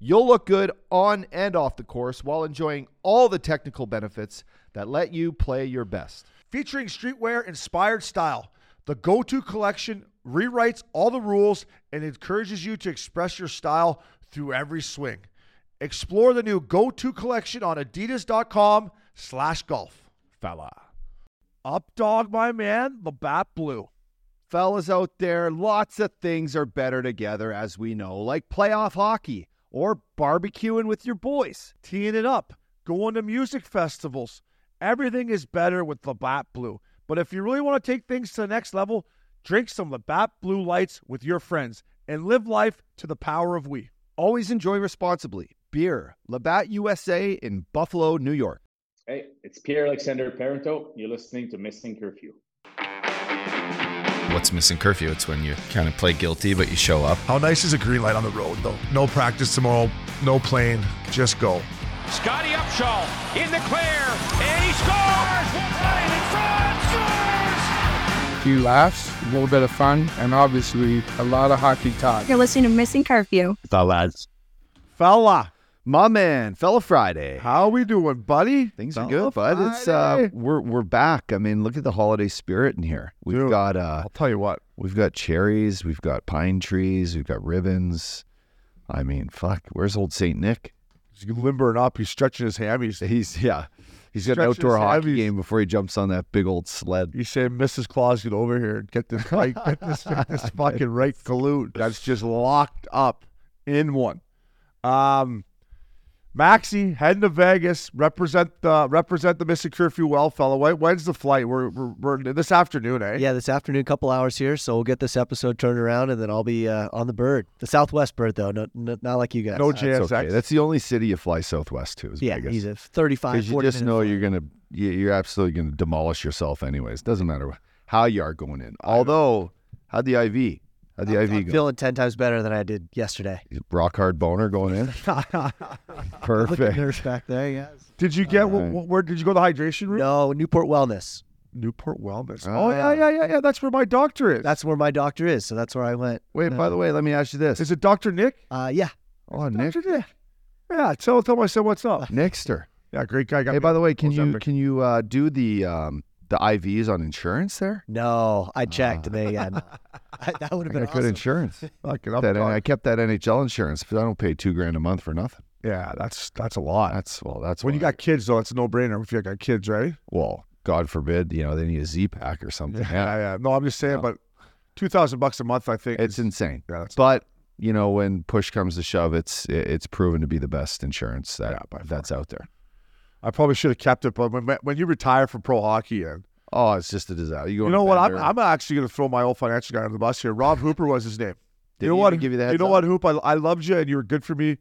You'll look good on and off the course while enjoying all the technical benefits that let you play your best. Featuring streetwear inspired style, the Go To collection rewrites all the rules and encourages you to express your style through every swing. Explore the new Go To collection on adidas.com slash golf. Fella. Up dog, my man, Labatt blue. Fellas out there, lots of things are better together, as we know, like playoff hockey or barbecuing with your boys. Teeing it up, going to music festivals. Everything is better with Labatt Blue. But if you really want to take things to the next level, drink some Labatt Blue Lights with your friends and live life to the power of we. Always enjoy responsibly. Beer, Labatt USA in Buffalo, New York. Hey, it's Pierre Alexander Parenteau. You're listening to Missin Curfew. What's missing curfew? It's when you kind of play guilty, but you show up. How nice is a green light on the road, though? No practice tomorrow, no plane, just go. Scotty Upshaw in the clear, and he scores! Right in front, scores! A few laughs, a little bit of fun, and obviously a lot of hockey talk. You're listening to Missin Curfew. The lads. Fella, My man, Fella Friday. how we doing, buddy? Things are Fella good, bud. It's uh we're we're back. I mean, look at the holiday spirit in here. We've Dude. got uh I'll tell you what. we've got cherries, we've got pine trees, we've got ribbons. I mean, fuck, where's old Saint Nick? He's limbering up. He's stretching his hammies. He's yeah. He's got an outdoor hockey hammies. game before he jumps on that big old sled. He's saying, Mrs. Claus, get over here and get this bike, get this, get this fucking right galoot that's just locked up in one. Um, Maxie heading to Vegas. Represent the represent the missing curfew well, fella. When- When's the flight? We're, we're, we're this afternoon, eh? Yeah, this afternoon, couple hours here, so we'll get this episode turned around, and then I'll be uh, on the bird, the Southwest bird, though, no, no, not like you guys. No That's JSX. okay. That's the only city you fly southwest to. Is yeah, Vegas. he's a 35, because you just know flight. you're gonna you- you're absolutely gonna demolish yourself anyways. Doesn't matter how you are going in. Although, how'd the IV? How'd the I'm IV go? feeling 10 times better than I did yesterday. Rock hard boner going in. Perfect. nurse back there, yes. Did you get Alright. wh- wh- where? Did you go to the hydration room? No, Newport Wellness. Newport Wellness. Ah. oh yeah, yeah, yeah, yeah. That's where my doctor is. That's where my doctor is, so that's where I went. Wait, by the way, let me ask you this. is it Doctor Nick? Uh, yeah, Oh, Nick, Dr. Nick. Yeah, tell tell my son what's up. Nickster. Yeah, great guy. Got Hey, me by the way, can you Ozempic. can you uh, do the um, the IVs on insurance there? no, I checked, and they ah. had, that would I have got been a good insurance. Fucking up, That. I kept that NHL insurance, but I don't pay two grand a month for nothing. Yeah, that's that's a lot. That's well, that's when you why- got kids, though, it's a no brainer. If you got kids, right? well, God forbid, you know, they need a Z pack or something. Yeah, Yeah, yeah. No, I'm just saying, No. but two thousand bucks a month, I think. it's is- insane. yeah, that's But you know, when push comes to shove, it's it's proven to be the best insurance that Yeah, that's out there. I probably should have kept it. But when when you retire from pro hockey, and Oh, it's just a disaster. You, you know what, I'm, I'm actually going to throw my old financial guy on the bus here. Rob Hooper was his name. You know what? give you the you know up? what, Hoop? I, I loved you and you were good for me.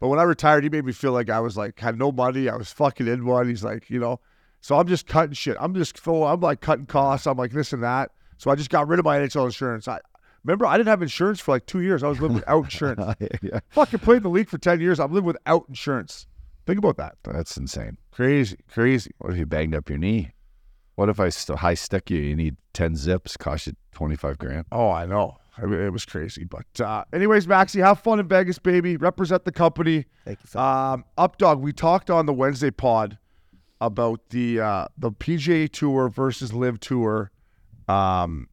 But when I retired, he made me feel like I was like had no money. I was fucking in one. He's like, you know, so I'm just cutting shit. I'm just full. I'm like cutting costs. I'm like this and that. So I just got rid of my NHL insurance. I remember I didn't have insurance for like two years. I was living without insurance. yeah, fucking played in the league for ten years. I'm living without insurance. Think about that. that's insane. Crazy, crazy. What if you banged up your knee? What if I st- high stick you? You need ten zips, cost you twenty five grand. Oh, I know. I mean, it was crazy. But uh, anyways, Maxie, have fun in Vegas, baby. Represent the company. Thank you. Phil. Um, Updog, we talked on the Wednesday pod about the uh, the PGA Tour versus LIV Tour. Um,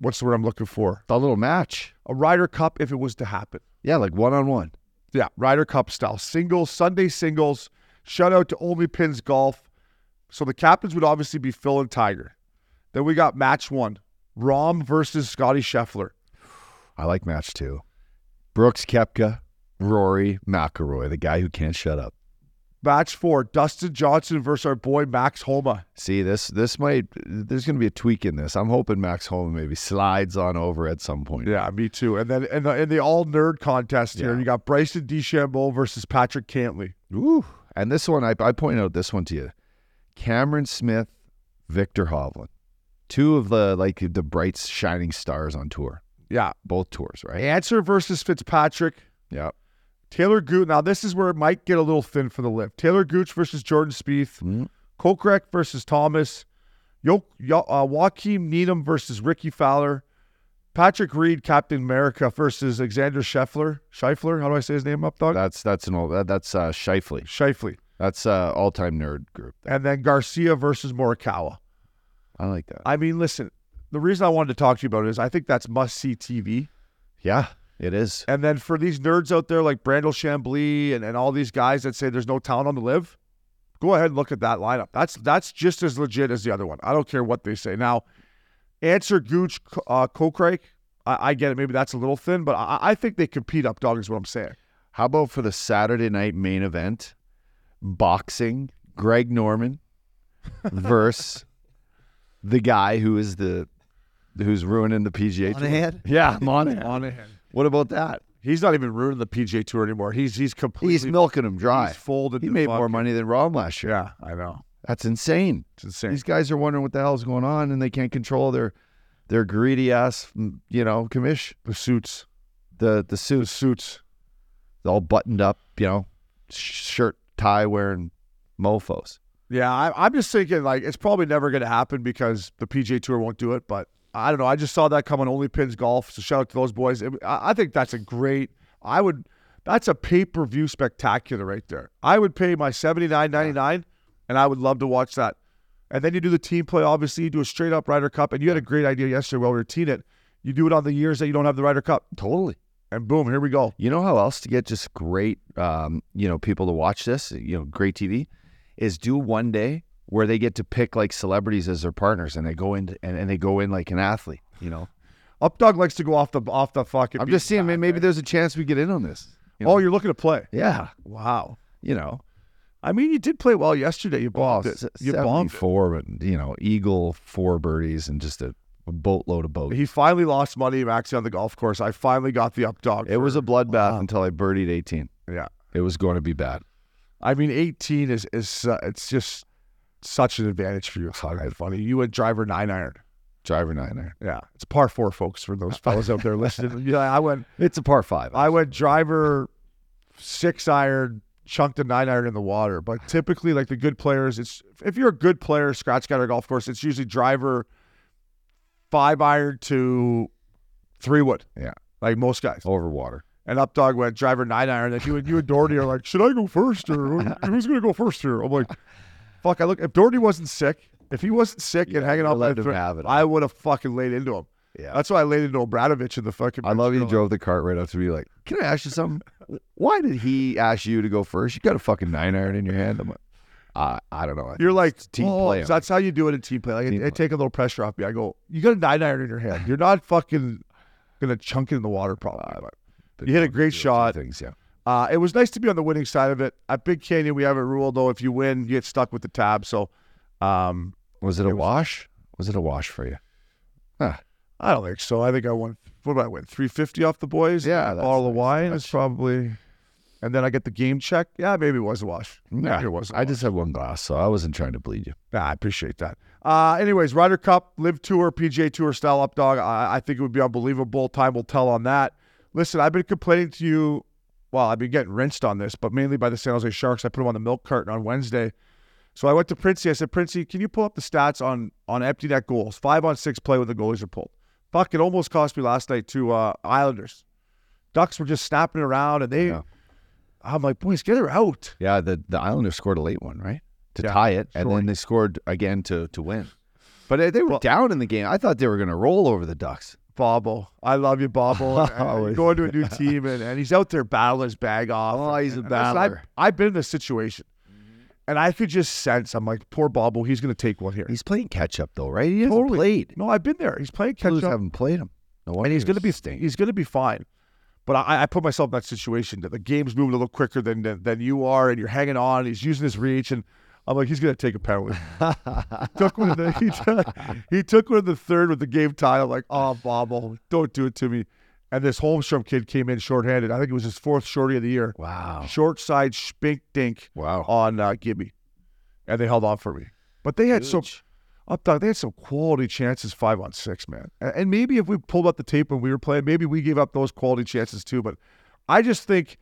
what's the word I'm looking for? A little match. A Ryder Cup if it was to happen. Yeah, like one on one. Yeah, Ryder Cup style. Singles, Sunday singles. Shout out to Only Pins Golf. So the captains would obviously be Phil and Tiger. Then we got match one. Rahm versus Scotty Scheffler. I like match two. Brooks Koepka, Rory McIlroy, the guy who can't shut up. Match four. Dustin Johnson versus our boy Max Homa. See this this might there's going to be a tweak in this. I'm hoping Max Homa maybe slides on over at some point. Yeah, me too. And then in the, in the all nerd contest here, Yeah. you got Bryson DeChambeau versus Patrick Cantlay. Ooh. And this one, I, I pointed out this one to you. Cameron Smith, Viktor Hovland. Two of the like the bright shining stars on tour. Yeah. Both tours, right? Ancer versus Fitzpatrick. Yeah. Taylor Gooch. Now this is where it might get a little thin for the lift. Taylor Gooch versus Jordan Spieth. Mm. Kokrak versus Thomas. Yo, Yo, uh, Joaquin Niemann versus Rickie Fowler. Patrick Reed, Captain America versus Alexander Scheffler. Scheifler, how do I say his name up, dog? That's that's an old that, that's uh Shifley. Scheifele. That's uh all time nerd group. And then Garcia versus Morikawa. I like that. I mean, listen, the reason I wanted to talk to you about it is I think that's must see TV. yeah, it is. And then for these nerds out there like Brandel Chamblee and, and all these guys that say there's no talent on the LIV, go ahead and look at that lineup. That's that's just as legit as the other one. I don't care what they say. Now, Ancer Gooch, uh, Kokrak, I, I get it. Maybe that's a little thin, but I, I think they compete up, dog, is what I'm saying. How about for the Saturday night main event? Boxing, Greg Norman versus the guy who is the who's ruining the PGA Tour. Monahan? Yeah, Monahan. Monahan. What about that? He's not even ruining the PGA Tour anymore. He's he's completely He's milking him dry. he's folded. He made more money than Rahm last year. Yeah, I know. That's insane. It's insane. These guys are wondering what the hell's going on, and they can't control their their greedy ass, mm, you know, commish. the suits, The the the suits suits. all buttoned up, you know, shirt tie wearing mofo's. Yeah, I, I'm just thinking like it's probably never going to happen because the PGA Tour won't do it. But I don't know. I just saw that come on Only Pins Golf. So shout out to those boys. It- I, think that's a great. I would. That's a pay per view spectacular right there. I would pay my seventy nine ninety nine, and I would love to watch that. And then you do the team play. Obviously, you do a straight up Ryder Cup, and you had a great idea yesterday while we were teeing it. You do it on the years that you don't have the Ryder Cup, Totally. and boom, here we go. You know how else to get just great, um, you know, people to watch this, you know, great TV, is do one day where they get to pick like celebrities as their partners, and they go in and, and they go in like an athlete. You know, Updog likes to go off the off the fucking. I'm just seeing path, maybe man. there's a chance we get in on this. you Oh, you're looking to play. Yeah, Wow. you know, I mean, you did play well yesterday. You well, bombed it. You bombed. 74, but you know, eagle four birdies and just a, a boatload of boats. He finally lost money actually on the golf course. I finally got the up dog. It was a bloodbath Wow. until I birdied 18. Yeah. It was going to be bad. I mean, 18 is is uh, it's just such an advantage for you. It's not funny. You went driver nine iron. Driver nine iron. Yeah, it's a par four, folks. For those fellas out there listening, yeah, I went It's a par five. I went driver six iron, chunked a nine iron in the water. But typically, like the good players, it's if you're a good player, scratch guy golf course, it's usually driver five iron to three wood. Yeah. like most guys. over water. And Updog went driver nine iron. And you and you and Doherty are like, should I go first or who's going to go first here? I'm like, fuck. I look if Doherty wasn't sick, if he wasn't sick and hanging out, let him the- have it. I would have fucking laid into him. Yeah. That's why I laid into Obradovich in the fucking. I love you drove the cart right up to me like, can I ask you something? Why did he ask you to go first? You got a fucking nine iron in your hand. I'm like, I, I don't know. You're like team oh, play. so that's how you do it in team play. Like Team it, play. it take a little pressure off me. I go, you got a nine iron in your hand. You're not fucking gonna chunk it in the water, probably. Uh, but you hit a great shot. Things, yeah. Uh, it was nice to be on the winning side of it. At Big Canyon, we have a rule though: if you win, you get stuck with the tab. So, um, Was it a It wash? Was it a wash for you? Huh. I don't think so. I think I won. What did I win? Three fifty off the boys. Yeah, a that's bottle of nice. wine That's- is probably, and then I get the game check. Yeah, maybe it was a wash. Yeah, Maybe it was. I just had one glass, so I wasn't trying to bleed you. Nah, I appreciate that. Uh, anyways, Ryder Cup, LIV Tour, PGA Tour style up dog. I, I think it would be unbelievable. Time will tell on that. Listen, I've been complaining to you. Well, I've been getting rinsed on this, but mainly by the San Jose Sharks. I put them on the milk carton on Wednesday. So I went to Princey. I said, Princey, can you pull up the stats on on empty net goals? Five on six play when the goalies are pulled. Fuck, it almost cost me last night to uh, Islanders. Ducks were just snapping around, and they. Yeah. I'm like, boys, get her out. Yeah, the the Islanders scored a late one, right? To Yeah, tie it, and then they scored again to to win. But they, they were Well- down in the game. I thought they were going to roll over the Ducks. Bobble. I love you, Bobble. And- and Always. going to a new team, and, and he's out there battling his bag off. Oh, he's a And I've, battler. I've been in this situation, mm-hmm. and I could just sense, I'm like, poor Bobble, he's going to take one here. He's playing catch up though, right? He hasn't Totally. played. no, I've been there. He's playing catch Blues up, haven't played him. No wonder and he's going to be stink. he's going to be fine. But I, I put myself in that situation that the game's moving a little quicker than, than than you are, and you're hanging on. He's using his reach, and I'm like, he's going to take a penalty. took one of the, he, took, he took one of the third with the game tie. I'm like, oh, Bobble, don't do it to me. and this Holmstrom kid came in shorthanded. I think it was his fourth shorty of the year. Wow. Short side spink dink Wow. on uh, Gibby, and they held on for me. But they had some Huge. up dog. They had some quality chances five on six, man. And, and maybe if we pulled up the tape when we were playing, maybe we gave up those quality chances too. But I just think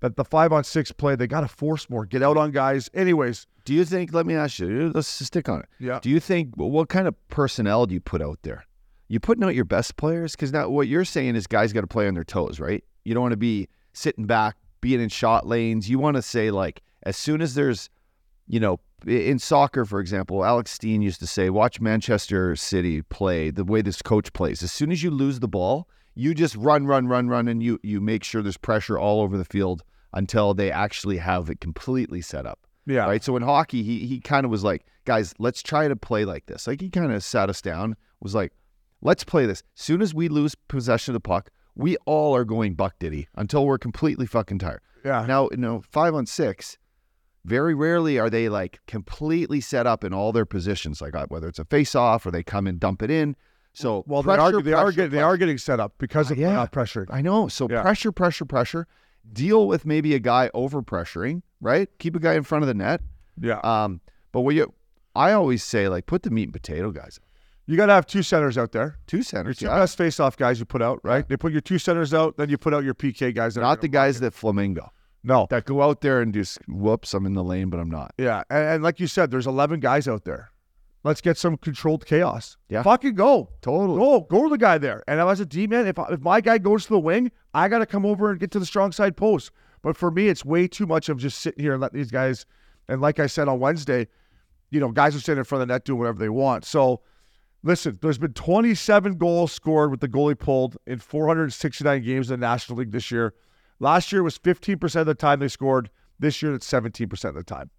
that the five on six play, they got to force more, get out on guys. Anyways, Do you think? Let me ask you. Let's stick on it. yeah. Do you think what kind of personnel do you put out there? You putting out your best players because now what you're saying is guys got to play on their toes, right? You don't want to be sitting back, being in shot lanes. You want to say like as soon as there's, you know, in soccer, for example, Alex Steen used to say, "Watch Manchester City play the way this coach plays. As soon as you lose the ball, you just run, run, run, run, and you you make sure there's pressure all over the field until they actually have it completely set up." Yeah. Right. So in hockey, he he kind of was like, guys, let's try to play like this. Like he kind of sat us down, was like, let's play this. Soon as we lose possession of the puck, we all are going buck diddy until we're completely fucking tired. Yeah. Now, you know, five on six, very rarely are they like completely set up in all their positions, like uh, whether it's a face off or they come and dump it in. So well, pressure, they are they are pressure, getting they are getting set up because Uh, of yeah. uh, pressure. I know. So Yeah. pressure, pressure, pressure. Deal with maybe a guy over pressuring, right? Keep a guy in front of the net. Yeah. Um, but what you, I always say, like, put the meat and potato guys, You got to have two centers out there. two Your centers, two yeah. best face-off guys you put out, right? They put your two centers out, then you put out your PK guys. that not the guys that flamingo No. that go out there and just whoops, I'm in the lane, but I'm not. Yeah, and, and like you said, there's 11 guys out there. Let's get some controlled chaos. Yeah. Fucking go. Totally. Go. Go to the guy there. And as a D man, if, if my guy goes to the wing, I got to come over and get to the strong side post. But for me, it's way too much of just sitting here and let these guys. And like I said on Wednesday, you know, guys are sitting in front of the net doing whatever they want. So listen, there's been 27 goals scored with the goalie pulled in 469 games in the National League this year. Last year was 15% of the time they scored. This year it's 17% of the time.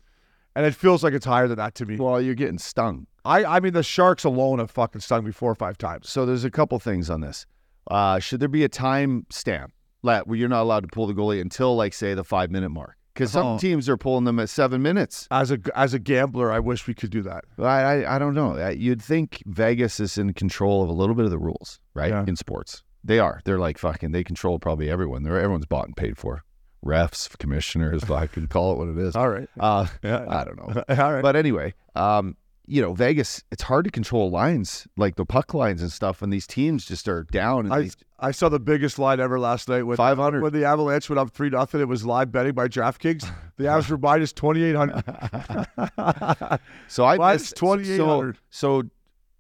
And it feels like it's higher than that to me. Well, you're getting stung. I, I mean, the Sharks alone have fucking stung me four or five times. So there's a couple things on this. Uh, should there be a time stamp where you're not allowed to pull the goalie until, like, say, the five minute mark? Because some Oh. teams are pulling them at seven minutes. As a as a gambler, I wish we could do that. I, I, I don't know. You'd think Vegas is in control of a little bit of the rules, right? Yeah. In sports, they are. They're like fucking. They control probably everyone. They're everyone's bought and paid for. Refs, commissioners, I can call it what it is. All right. Uh, Yeah. I don't know. All right. But anyway, um, you know, Vegas, it's hard to control lines like the puck lines and stuff, and these teams just are down. And I, these, I saw the biggest line ever last night when 500. when the Avalanche went up three nothing. It was live betting by DraftKings. The Avs were minus twenty eight hundred. so I missed- 2,800. So, so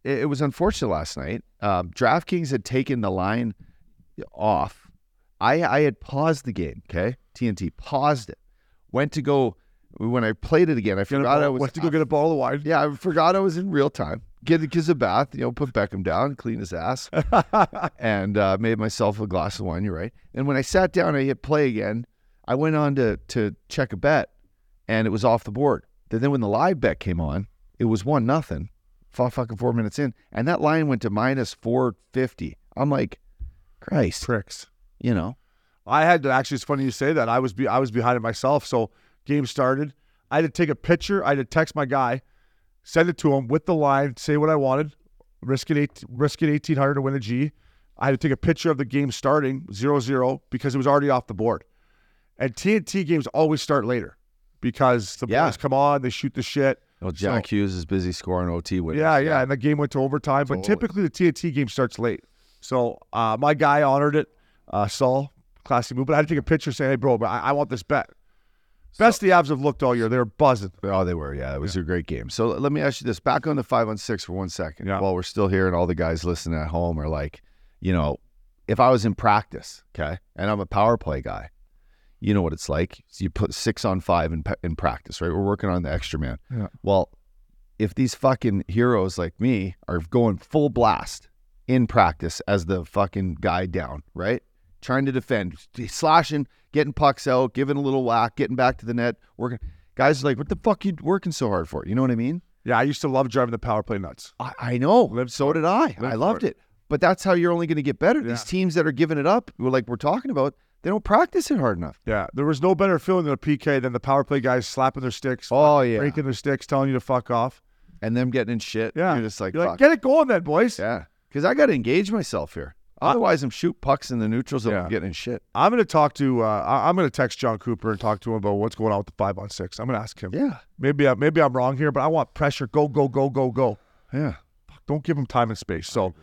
it, it was unfortunate last night. Um, DraftKings had taken the line off. I I had paused the game. Okay, TNT paused it. Went to go when I played it again. I forgot I was went to go get a bottle of wine. Yeah, I forgot I was in real time. Give the kids a bath, you know, put Beckham down, clean his ass, and uh, made myself a glass of wine. You're right. And when I sat down, I hit play again. I went on to to check a bet, and it was off the board. Then then when the live bet came on, it was one nothing. Five fucking four minutes in, and that line went to minus four fifty. I'm like, Christ, Pricks. you know. I had to actually. It's funny you say that. I was be, I was behind it myself. So game started. I had to take a picture. I had to text my guy, send it to him with the line, say what I wanted, risk it eight, risk it eighteen hundred to win a G. I had to take a picture of the game starting 0-0 because it was already off the board. And TNT games always start later because the Yeah. boys come on, they shoot the shit. Well, Jack Hughes is busy scoring OT winners. Yeah, yeah, and the game went to overtime. But typically the TNT game starts late. So uh, my guy honored it. Uh, Saul, classy move. But I had to take a picture saying, "Hey, bro, but I, I want this bet." Best the Avs have looked all year. They're buzzing. Oh, they were. Yeah, it was a great game. So let me ask you this: back on the five on six for one second. Yeah. While we're still here, and all the guys listening at home are like, you know, if I was in practice, okay, and I'm a power play guy, you know what it's like. So you put six on five in in practice, right? We're working on the extra man. Yeah. Well, if these fucking heroes like me are going full blast in practice as the fucking guy down, right? Trying to defend, slashing, getting pucks out, giving a little whack, getting back to the net, working. Guys are like, what the fuck you working so hard for? You know what I mean? Yeah, I used to love driving the power play nuts. I, I know. Lived so did. I. Lived I loved it. it. But that's how you're only going to get better. These teams that are giving it up, like we're talking about, they don't practice it hard enough. Yeah, there was no better feeling than a PK than the power play guys slapping their sticks, Oh yeah, breaking their sticks, telling you to fuck off. and them getting in shit. Yeah, you're just like, You're like, get it going then, boys. yeah, because I got to engage myself here. Otherwise, I'm shoot pucks in the neutral zone, Yeah. getting in shit. I'm going to talk to. Uh, I'm going to text Jon Cooper and talk to him about what's going on with the five on six. I'm going to ask him. Yeah, Maybe I, maybe I'm wrong here, but I want pressure. Go go go go go. yeah. Don't give him time and space. So,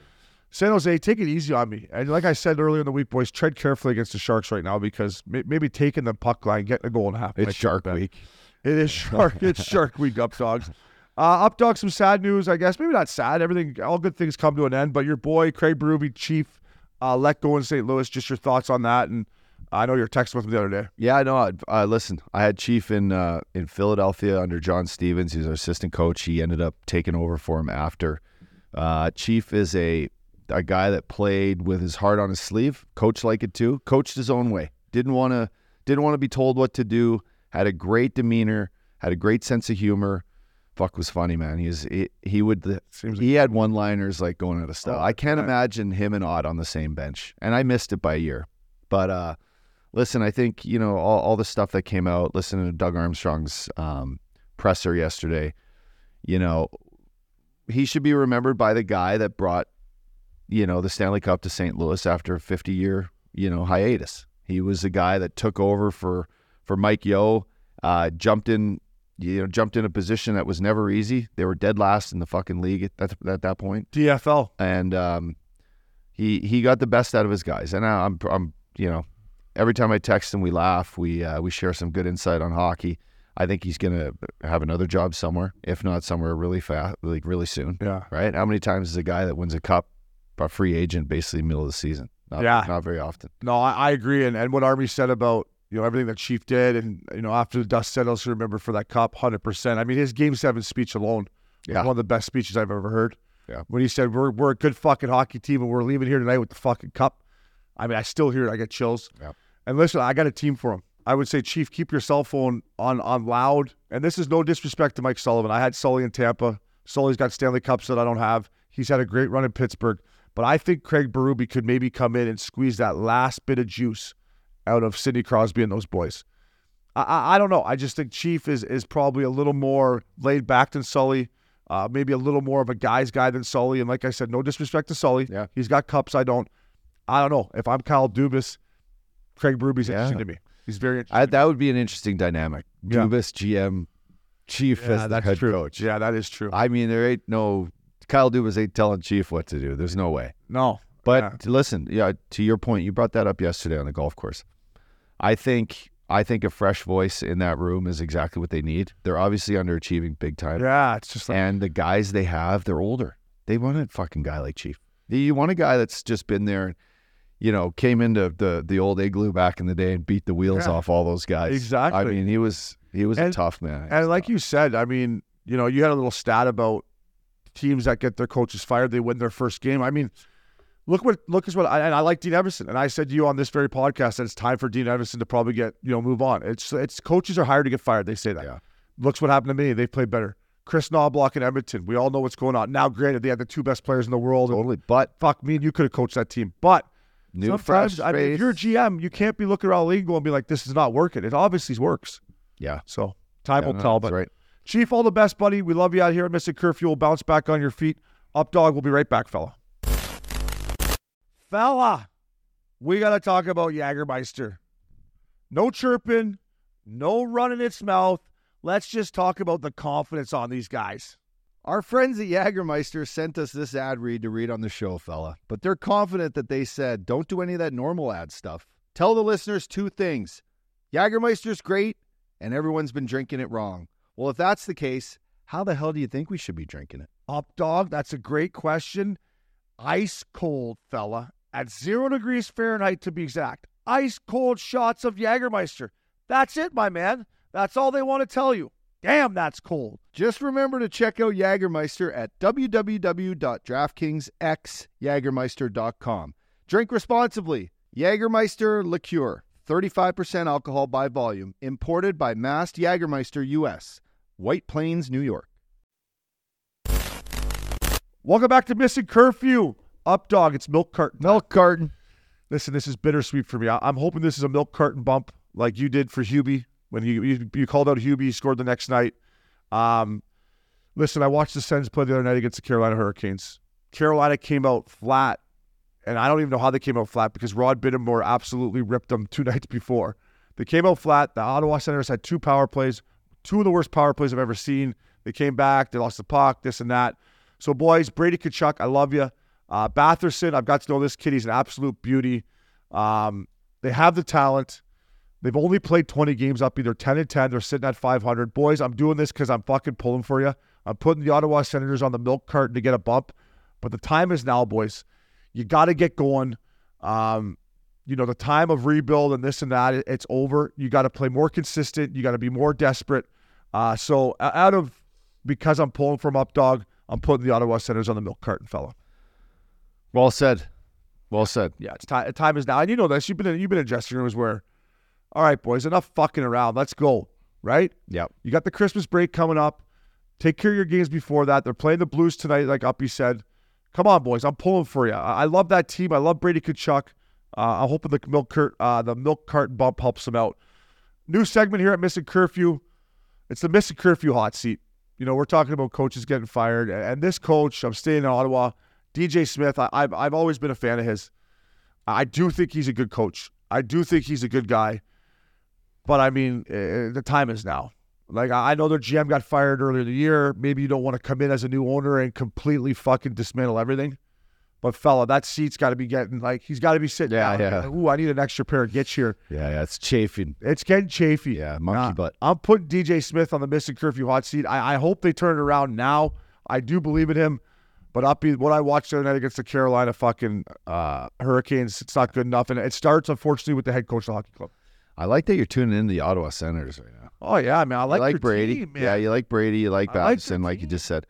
San Jose, take it easy on me. And like I said earlier in the week, boys, tread carefully against the Sharks right now because may- maybe taking the puck line, getting a goal and a half. It's Shark. Week. It is Shark. it's Shark Week, up dogs. Uh, up dog, some sad news, I guess. Maybe not sad. Everything, all good things come to an end. But your boy Craig Berube, Chief, uh, let go in St. Louis. Just your thoughts on that. And I know you're texting with him the other day. Yeah, I know. Uh, listen, I had Chief in uh, in Philadelphia under John Stevens. He's our assistant coach. He ended up taking over for him after. Uh, Chief is a a guy that played with his heart on his sleeve. Coached like it too. Coached his own way. Didn't want to didn't want to be told what to do. Had a great demeanor. Had a great sense of humor. Fuck was funny, man. He's he, he would Seems he had one liners like going out of style. Oh, I can't yeah. imagine him and Odd on the same bench, and I missed it by a year. But uh, listen, I think you know all, all the stuff that came out. Listening to Doug Armstrong's um, presser yesterday, you know, he should be remembered by the guy that brought you know the Stanley Cup to St. Louis after a 50 year you know hiatus. He was the guy that took over for for Mike Yeo, uh, jumped in. You know, jumped in a position that was never easy. They were dead last in the fucking league at that, at that point DFL. and um, he he got the best out of his guys. And I, I'm I'm you know every time I text him, we laugh. We uh, we share some good insight on hockey. I think he's gonna have another job somewhere, if not somewhere really fast, like really soon. Yeah. Right? How many times is a guy that wins a cup, a free agent, basically middle of the season? Not, Yeah. not very often. No, I, I agree. And, and what Army said about, you know, everything that Chief did and, you know, after the dust settles, he'll remember for that cup, 100%. I mean, his game seven speech alone Yeah. one of the best speeches I've ever heard. Yeah. When he said, we're, we're a good fucking hockey team and we're leaving here tonight with the fucking cup. I mean, I still hear it. I get chills. Yeah. And listen, I got a team for him. I would say, Chief, keep your cell phone on on loud. And this is no disrespect to Mike Sullivan. I had Sully in Tampa. Sully's got Stanley Cups that I don't have. He's had a great run in Pittsburgh. But I think Craig Berube could maybe come in and squeeze that last bit of juice out of Sidney Crosby and those boys. I, I, I don't know. I just think Chief is is probably a little more laid back than Sully. Uh, maybe a little more of a guy's guy than Sully. And like I said, no disrespect to Sully. Yeah. He's got cups. I don't. I don't know. If I'm Kyle Dubas, Craig Berube's Yeah. interesting to me. He's very interesting. I, that would be an interesting dynamic. Yeah. Dubas GM, Chief yeah, as the that's head true. coach. Yeah, that is true. I mean, there ain't no Kyle Dubas ain't telling Chief what to do. There's no way. no. But Yeah. listen, yeah, to your point, you brought that up yesterday on the golf course. I think I think a fresh voice in that room is exactly what they need. They're obviously underachieving big time, Yeah, it's just like and the guys they have, they're older. They want a fucking guy like Chief. You want a guy that's just been there, you know, came into the the old igloo back in the day and beat the wheels Yeah. off all those guys. Exactly. I mean, he was he was a tough man. And like you said, I mean, you know, you had a little stat about teams that get their coaches fired, they win their first game. I mean, look what look is what I, and I like Dean Evason, and I said to you on this very podcast that it's time for Dean Evason to probably get you know move on. It's it's coaches are hired to get fired. They say that. Yeah. Looks what happened to me. They played better. Kris Knoblauch in Edmonton. We all know what's going on. Now, granted, they had the two best players in the world. totally, but Fuck me and you could have coached that team, but. new Sometimes, fresh I mean, if you're a GM, you can't be looking around the league and be like, "This is not working." It obviously works. yeah, So time Yeah, will no, tell. But right. Chief, all the best, buddy. We love you out here at Missin Curfew. We'll bounce back on your feet. Up dog. We'll be right back, fella. Fella, we got to talk about Jagermeister. No chirping, no running its mouth. Let's just talk about the confidence on these guys. Our friends at Jagermeister sent us this ad read to read on the show, fella. But they're confident that they said, don't do any of that normal ad stuff. Tell the listeners two things Jagermeister's great, and everyone's been drinking it wrong. Well, if that's the case, how the hell do you think we should be drinking it? Up dog, that's a great question. Ice cold, fella, at zero degrees Fahrenheit to be exact. Ice cold shots of Jagermeister. That's it, my man. That's all they want to tell you. Damn, that's cold. Just remember to check out Jagermeister at www.draftkingsxjagermeister.com. Drink responsibly. Jagermeister Liqueur, 35% alcohol by volume, imported by Mast Jagermeister US, White Plains, New York. Welcome back to Missin Curfew. Up dog, it's milk carton. Milk carton. Listen, this is bittersweet for me. I- I'm hoping this is a milk carton bump like you did for Hubie when you you, you called out Hubie, scored the next night. Um, listen, I watched the Sens play the other night against the Carolina Hurricanes. Carolina came out flat and I don't even know how they came out flat because Rod Brind'Amour absolutely ripped them two nights before. They came out flat. The Ottawa Senators had two power plays, two of the worst power plays I've ever seen. They came back, they lost the puck, this and that. So, boys, Brady Tkachuk, I love you. Uh, Batherson, I've got to know this kid. He's an absolute beauty. Um, they have the talent. They've only played 20 games up, either 10 and 10. They're sitting at 500. Boys, I'm doing this because I'm fucking pulling for you. I'm putting the Ottawa Senators on the milk carton to get a bump. But the time is now, boys. You got to get going. Um, you know, the time of rebuild and this and that, it- it's over. You got to play more consistent. You got to be more desperate. Uh, so, out of because I'm pulling from up dog, I'm putting the Ottawa Senators on the milk carton, fella. Well said. Well said. Yeah, it's time. Time is now, and you know this. You've been in, you've been in dressing rooms where, all right, boys, enough fucking around. Let's go. Right? Yep. You got the Christmas break coming up. Take care of your games before that. They're playing the Blues tonight, like Uppy said. Come on, boys. I'm pulling for you. I, I love that team. I love Brady Tkachuk. Uh, I'm hoping the milk cart, uh, the milk cart bump helps them out. New segment here at Missin Curfew. It's the Missin Curfew hot seat. You know, we're talking about coaches getting fired, and and this coach, I'm staying in Ottawa, DJ Smith. I, I've I've always been a fan of his. I do think he's a good coach. I do think he's a good guy. But I mean, uh, the time is now. Like I know their GM got fired earlier in the year. Maybe you don't want to come in as a new owner and completely fucking dismantle everything. But fella, that seat's got to be getting like he's got to be sitting Yeah, down. yeah. Ooh, I need an extra pair of gits here. Yeah, yeah. It's chafing. It's getting chafy. Yeah, monkey Uh, butt. I'm putting DJ Smith on the missing curfew hot seat. I, I hope they turn it around now. I do believe in him. But up what I watched the other night against the Carolina fucking uh, Hurricanes, it's not good enough. And it starts, unfortunately, with the head coach of the hockey club. I like that you're tuning in the Ottawa Senators right now. Oh, yeah. I like, you like their Brady. team. Yeah, you like Brady. You like I like like you just said.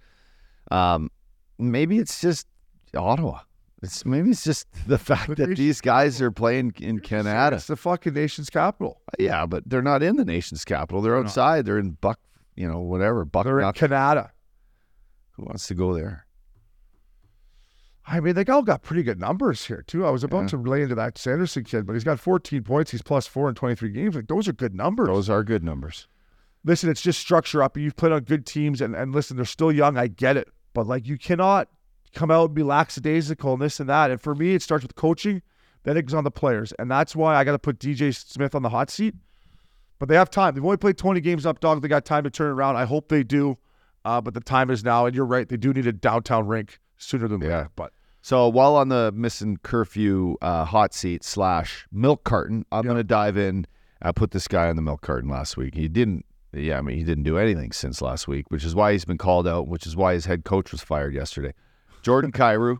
Um, maybe it's just Ottawa. It's maybe it's just the fact But that these guys are playing in Canada. It's the fucking nation's capital. Yeah, but they're not in the nation's capital. They're outside. They're in Buck, you know, whatever. Buck. They're in Canada. Who wants to go there? I mean, they all got pretty good numbers here, too. I was about Yeah. to lay into that Sanderson kid, but he's got 14 points. He's plus four in 23 games. Like, those are good numbers. Those are good numbers. listen, it's just structure up. You've played on good teams, and, and listen, they're still young. I get it. But, like, you cannot come out and be lackadaisical and this and that. And for me, it starts with coaching, then it goes on the players. And that's why I got to put DJ Smith on the hot seat. But they have time. They've only played 20 games up, dog. They got time to turn it around. I hope they do. Uh, but the time is now. And you're right. They do need a downtown rink sooner than Yeah. later. But So while on the missing curfew uh, hot seat slash milk carton, I'm Yeah. going to dive in. I put this guy on the milk carton last week. He didn't. Yeah, I mean, he didn't do anything since last week, which is why he's been called out. Which is why his head coach was fired yesterday. Jordan Kyrou,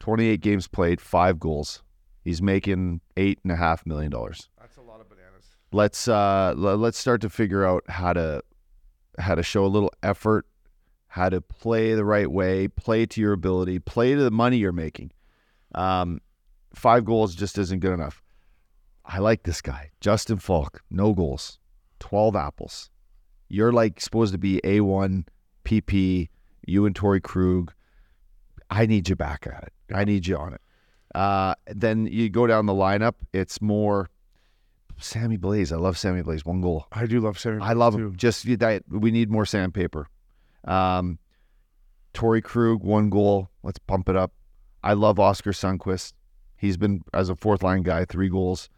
28 games played, five goals. He's making eight and a half million dollars. that's a lot of bananas. let's uh l- let's start to figure out how to how to show a little effort how to play the right way play to your ability play to the money you're making um five goals just isn't good enough i like this guy justin faulk no goals 12 apples you're like supposed to be a1 pp you and torey krug i need you back at it i need you on it uh then you go down the lineup it's more Sammy Blais. I love Sammy Blais. One goal. I do love Sammy. I love too. him. Just that we need more sandpaper. Um, Torey Krug, one goal. Let's pump it up. I love Oskar Sundqvist. He's been as a fourth line guy, three goals.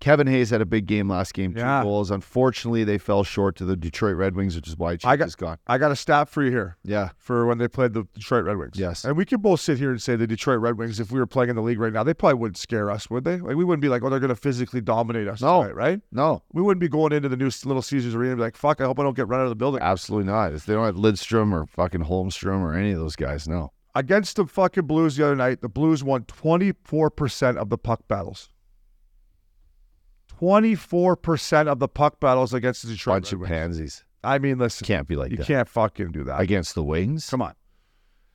Kevin Hayes had a big game last game, two Yeah. goals. Unfortunately, they fell short to the Detroit Red Wings, which is why Chief I got- is gone. I got a stat for you here. Yeah, for when they played the Detroit Red Wings. Yes. And we could both sit here and say the Detroit Red Wings, if we were playing in the league right now, they probably wouldn't scare us, would they? Like we wouldn't be like, oh, they're going to physically dominate us. No. tonight, right? no, We wouldn't be going into the new Little Caesars Arena and be like, fuck, I hope I don't get run out of the building. absolutely not. If they don't have Lidstrom or fucking Holmstrom or any of those guys, no. Against the fucking Blues the other night, the Blues won 24% of the puck battles. 24% of the puck battles against the Detroit Bunch Red of Wings. pansies. I mean, listen, Can't be like you that can't fucking do that. against the Wings. Come on.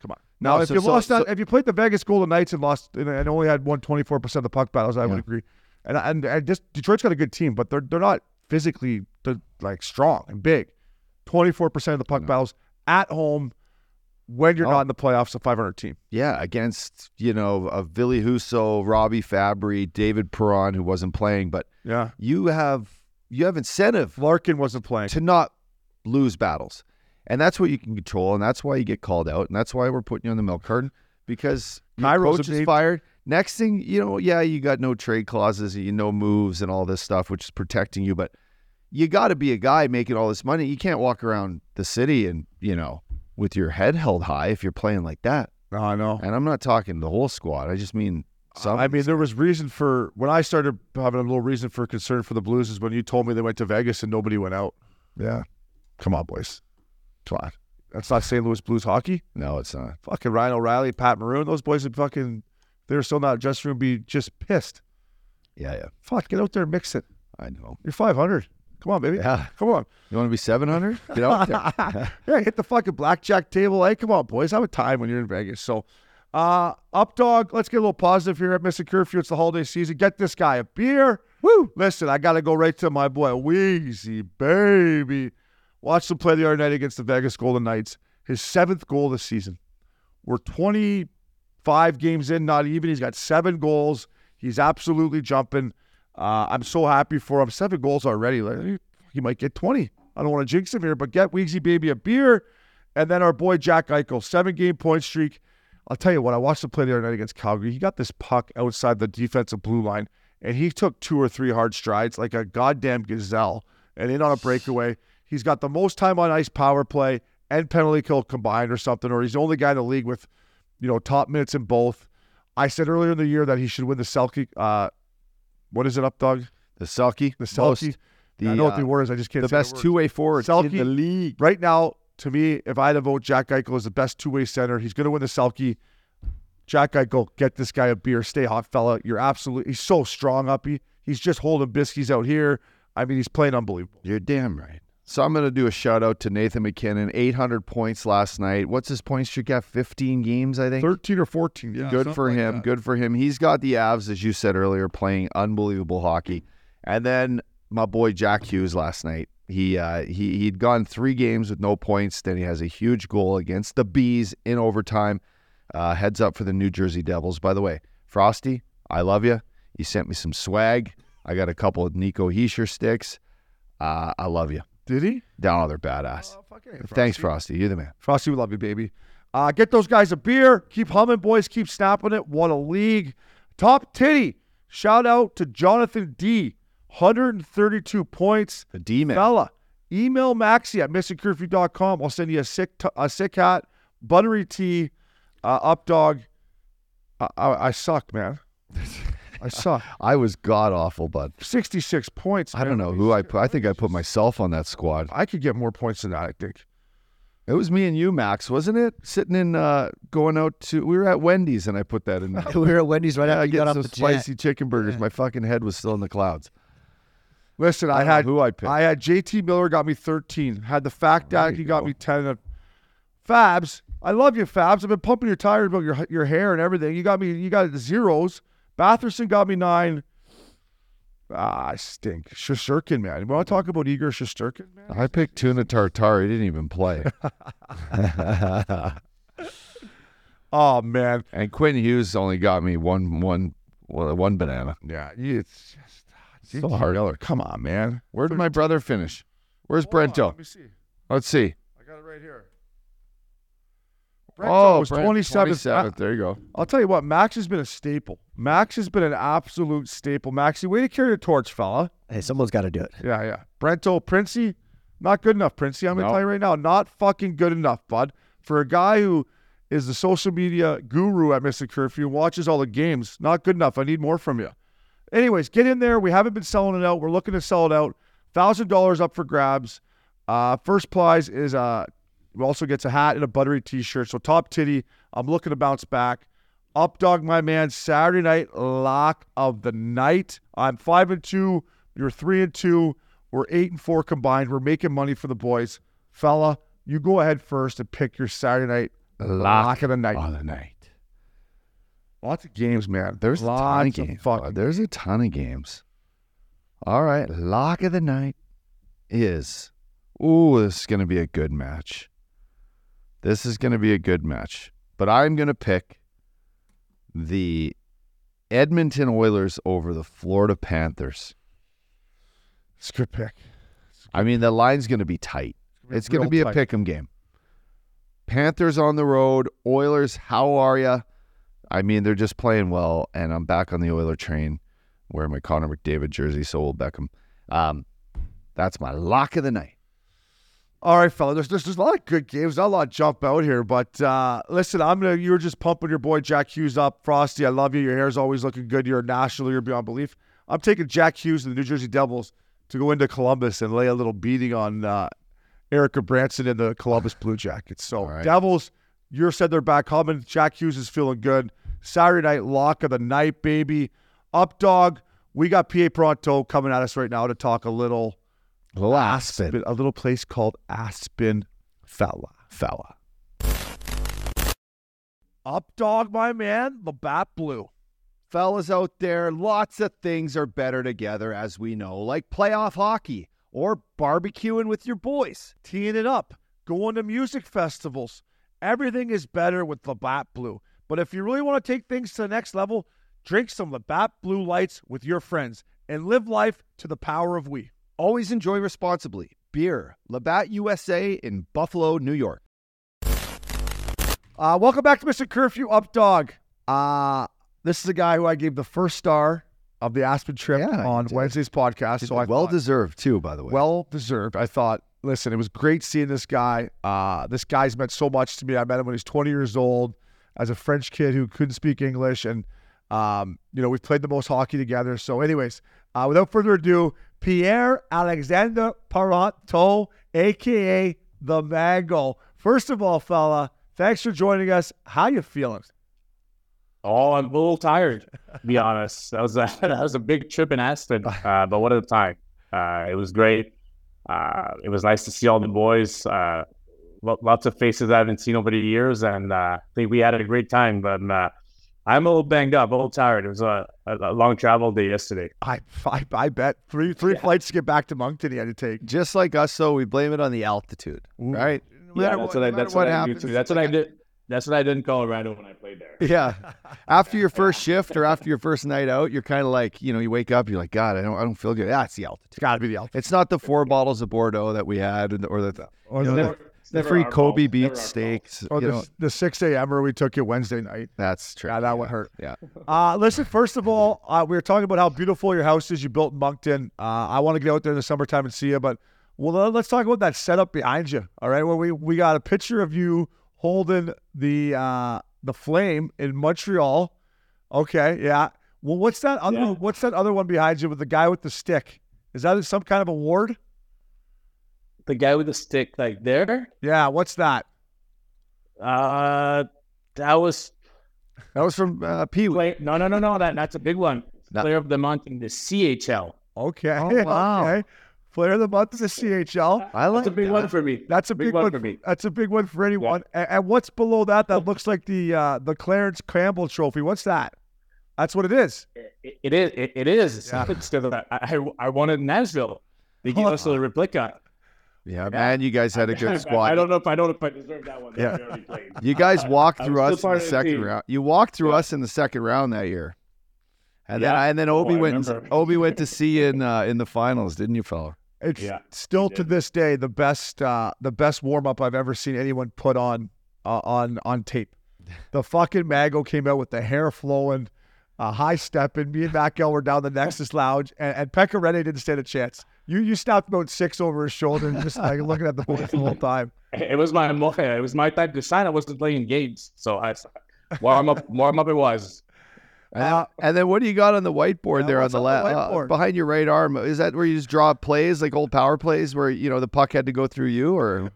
Come on. No, Now, if so- you so- lost that, if you played the Vegas Golden Knights and lost and, and only had won 24% of the puck battles, I would Yeah. agree. And, and and just Detroit's got a good team, but they're they're not physically they're like strong and big. 24% of the puck battles at home when you're No. not in the playoffs, a 500 team. Yeah, against you know a Billy Huso, Robby Fabbri, David Perron, who wasn't playing, but Yeah. you have you have incentive Larkin wasn't playing. to not lose battles, and that's what you can control, and that's why you get called out, and that's why we're putting you on the milk carton because Kyrou's coach is fired. Next thing, you know, yeah, you got no trade clauses, you know moves and all this stuff, which is protecting you. But you got to be a guy making all this money. You can't walk around the city and you know with your head held high if you're playing like that. No, I know. And I'm not talking the whole squad. I just mean some. I mean, there was reason for when I started having a little reason for concern for the Blues is when you told me they went to Vegas and nobody went out. Yeah, come on, boys, come on. That's not St. Louis Blues hockey. no, it's not. Fucking Ryan O'Reilly, Pat Maroon, those boys would fucking they're still not dressing room, be just pissed. Yeah, yeah, Fuck, get out there, and mix it. I know. You're 500. Come on, baby. Yeah. Come on. You want to be 700? Get out there. yeah, hit the fucking blackjack table. Hey, come on, boys. Have a time when you're in Vegas. So, uh, up dog, let's get a little positive here at Missin Curfew. It's the holiday season. Get this guy a beer. Woo! Listen, I got to go right to my boy, Wheezy, baby. Watched him play the other night against the Vegas Golden Knights. His seventh goal this season. We're 25 games in, not even. He's got seven goals. He's absolutely jumping. Uh, I'm so happy for him. Seven goals already. Like, he might get 20. I don't want to jinx him here, but get Weezy Baby a beer. And then our boy Jack Eichel, seven game point streak. I'll tell you what, I watched him play the other night against Calgary. He got this puck outside the defensive blue line, and he took two or three hard strides like a goddamn gazelle and in on a breakaway. He's got the most time on ice power play and penalty kill combined or something, or he's the only guy in the league with, you know, top minutes in both. I said earlier in the year that he should win the Selke. Uh, what is it up, Doug? The Selke. The Most- The, I know what uh, the word is. I just can't the best two way forward Selke. in the league. Right now, to me, if I had to vote, Jack Eichel is the best two way center. He's going to win the Selke. Jack Eichel, get this guy a beer. Stay hot, fella. You're absolutely, he's so strong, uppy. He's just holding biscuits out here. I mean, he's playing unbelievable. You're damn right. So I'm going to do a shout out to Nathan MacKinnon. 800 points last night. What's his point streak at? 15 games, I think. 13 or 14. Yeah. Good for him. Good for him. He's got the Avs, as you said earlier, playing unbelievable hockey. And then my boy Jack Hughes last night. He uh, he he'd gone three games with no points. Then he has a huge goal against the Bees in overtime. Uh, heads up for the New Jersey Devils. By the way, Frosty, I love you. You sent me some swag. I got a couple of Nico Hischier sticks. Uh, I love you. Did he? Down all they're badass. Oh, yeah, Thanks, Frosty. Frosty. You're the man. Frosty, we love you, baby. Uh, get those guys a beer. Keep humming, boys. Keep snapping it. What a league. Top titty. Shout out to Jonathan D. 132 points. The D man. Fella, email Maxi at missingcurfew.com. I'll send you a sick t- a sick hat, buttery tea, uh, up dog. I, I, I suck, man. I suck. I was god awful, bud. 66 points. I don't know who I put. I think I put myself on that squad. I could get more points than that, I think. It was me and you, Max, wasn't it? Sitting in, uh, going out to. We were at Wendy's, and I put that in. there. we were at Wendy's right yeah, after I you got off some the jet. spicy chicken burgers. My fucking head was still in the clouds. Listen, I, I had who I picked. I had JT Miller got me 13. Had the fact that he got go. me 10. And Fabs, I love you, Fabs. I've been pumping your tires about your your hair and everything. You got me. You got the zeros. Batherson got me nine. Ah, I stink. Shesterkin, man. You want to talk about Igor Shesterkin, man? I picked tuna tartare. He didn't even play. Oh man, and Quinn Hughes only got me one, one, well, one banana. yeah. It's just So JT hard. Miller. Come on, man. Where did my brother finish? Where's Hold on, Brento? let me see. Let's see. I got it right here. oh, Brento was Brent, 27th. 27th. There you go. I'll tell you what, Max has been a staple. Max has been an absolute staple. Maxie, way to carry the torch, fella. Hey, someone's got to do it. Yeah, yeah. Brento, Princey, not good enough, Princey. I'm going to No. tell you right now, not fucking good enough, bud. For a guy who is the social media guru at Missin Curfew and watches all the games, not good enough. I need more from you. Anyways, get in there. We haven't been selling it out. We're looking to sell it out. $1,000 up for grabs. Uh, first prize is uh, also gets a hat and a buttery t-shirt. So top titty. I'm looking to bounce back. Up dog, my man. Saturday night lock of the night. I'm five and two. You're three and two. We're eight and four combined. We're making money for the boys, fella. You go ahead first and pick your Saturday night lock, of the night. On the night. Lots of games, man. There's a ton lots of games. fucking. There's a ton of games. All right. Lock of the night is. Ooh, this is going to be a good match. This is going to be a good match. But I'm going to pick the Edmonton Oilers over the Florida Panthers. It's a good pick. I mean, the line's going to be tight. It's going to be a pick 'em game. Panthers on the road. Oilers, how are ya? I mean, they're just playing well, and I'm back on the Oiler train, wearing my Connor McDavid jersey. So will Beckham. Um, that's my lock of the night. All right, fella. There's, there's there's a lot of good games. Not a lot of jump out here, but uh, listen, I'm gonna. You're just pumping your boy Jack Hughes up, Frosty. I love you. Your hair's always looking good. You're a national. You're beyond belief. I'm taking Jack Hughes and the New Jersey Devils to go into Columbus and lay a little beating on uh, Erica Branson and the Columbus Blue Jackets. So right. Devils, you said they're back coming. Jack Hughes is feeling good. Saturday night lock of the night, baby. Up dog. We got PA Parenteau coming at us right now to talk a little A little Aspen. a little place called Aspen Fella. Fella. Up dog, my man, Labatt Blue. Fellas out there, lots of things are better together, as we know, like playoff hockey or barbecuing with your boys. Teeing it up, going to music festivals. Everything is better with bat blue. But if you really want to take things to the next level, drink some Labatt Blue Lights with your friends and live life to the power of we. Always enjoy responsibly. Beer, Labatt USA in Buffalo, New York. Uh, welcome back to Missin Curfew Up Dog. Uh, this is a guy who I gave the first star of the Aspen trip Yeah, on. Wednesday's podcast. So I well thought- deserved too, by the way. well deserved. I thought, listen, it was great seeing this guy. Uh, this guy's meant so much to me. I met him when he was 20 years old as a French kid who couldn't speak English. And, um, you know, we've played the most hockey together. So, anyways, uh, without further ado, Pierre Alexander Parenteau, a.k.a. The Mago. First of all, fella, thanks for joining us. How you feeling? Oh, I'm a little tired, to be honest. That was a, that was a big trip in Aspen, uh, but what a time. Uh, it was great. Uh, it was nice to see all the boys. Uh, lo- lots of faces I haven't seen over the years, and uh, I think we had a great time. But uh, I'm a little banged up, a little tired. It was a, a, a long travel day yesterday. I, I, I bet three three flights to get back to Moncton he had to take. Just like us, though, we blame it on the altitude, right? No Yeah, that's what, I, no that's matter what, I do happens. too. That's what I did. That's what I did in Colorado when I played there. Yeah. After your first shift or after your first night out, you're kind of like, you know, you wake up, you're like, God, I don't, I don't feel good. Yeah, it's the altitude. It's got to be the altitude. It's not the four bottles of Bordeaux that we had, or the, Or you know, the- the, the free Kobe fault. beef Never our fault. steaks. Or you the, know, the 6 a.m. Where we took you Wednesday night. that's true. Yeah, that would hurt. Yeah. Uh, listen, first of all, uh, we were talking about how beautiful your house is you built in Moncton. Uh, I want to get out there in the summertime and see you, but well, let's talk about that setup behind you. All right, where we we got a picture of you holding the uh, the flame in Montreal. Okay, yeah. Well, what's that other Yeah. what's that other one behind you with the guy with the stick? Is that some kind of award? The guy with the stick, like there, Yeah, what's that? uh, that was That was from uh, Pee Wee. No, no, no, no. That that's a big one. No. Player of the month in the CHL. Okay, Oh, wow. okay. Player of the month is a CHL. I like That's a big that. one for me. That's a big, one, for me. That's a big one for anyone. And, and what's below that? That looks like the uh, the Clarence Campbell Trophy. What's that? That's what it is. It, it is. It, it is. Yeah. It's I, I I won it in Nashville. They gave us a replica. Yeah, man, you guys had a good squad. I squad. don't know if I don't know if I deserve that one. Yeah. we already played. You guys walked through us in the the second team. round. You walked through Yeah. us in the second round that year, and then Yeah. and then Oh, Obi I went. Obi went to see you in uh, in the finals, didn't you, fella? It's Yeah. still to this day the best uh, the best warm up I've ever seen anyone put on uh, on on tape. The fucking Mago came out with the hair flowing, uh, high stepping. Me and Matt Gill were down the Nexus Lounge, and, and Pekka Rinne didn't stand a chance. You you snapped about six over his shoulder, and just like looking at the boys the whole time. It was my it was my time to shine. I wasn't playing games, so I warm up. Warm up. It was. And, then, and then what do you got on the whiteboard Yeah, there on the left the uh, behind your right arm? Is that where you just draw plays like old power plays where you know the puck had to go through you or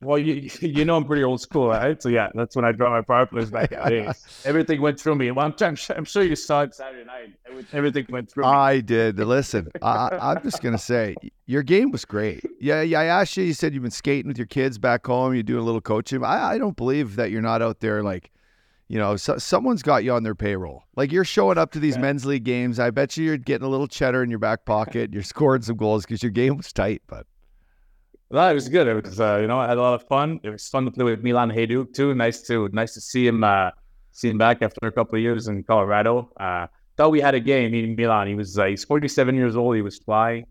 Well, you you know I'm pretty old school, right? So yeah, that's when I draw my power plays back in the. Everything went through me. Well, I'm, I'm, sure- I'm sure you saw it Saturday night. Everything went through me. I did. Listen, I, I- I'm just gonna say your game was great. Yeah, yeah. I asked you. You said you've been skating with your kids back home. You're doing a little coaching. I, I don't believe that you're not out there like, you know, so, someone's got you on their payroll. Like you're showing up to these men's league games. I bet you you're getting a little cheddar in your back pocket. You're scoring some goals because your game was tight. But No, it was good. It was, uh, you know, I had a lot of fun. It was fun to play with Milan Hejduk too. Nice to nice to see him uh, see him back after a couple of years in Colorado. Uh, thought we had a game in Milan. He was uh, he's 47 years old. He was flying.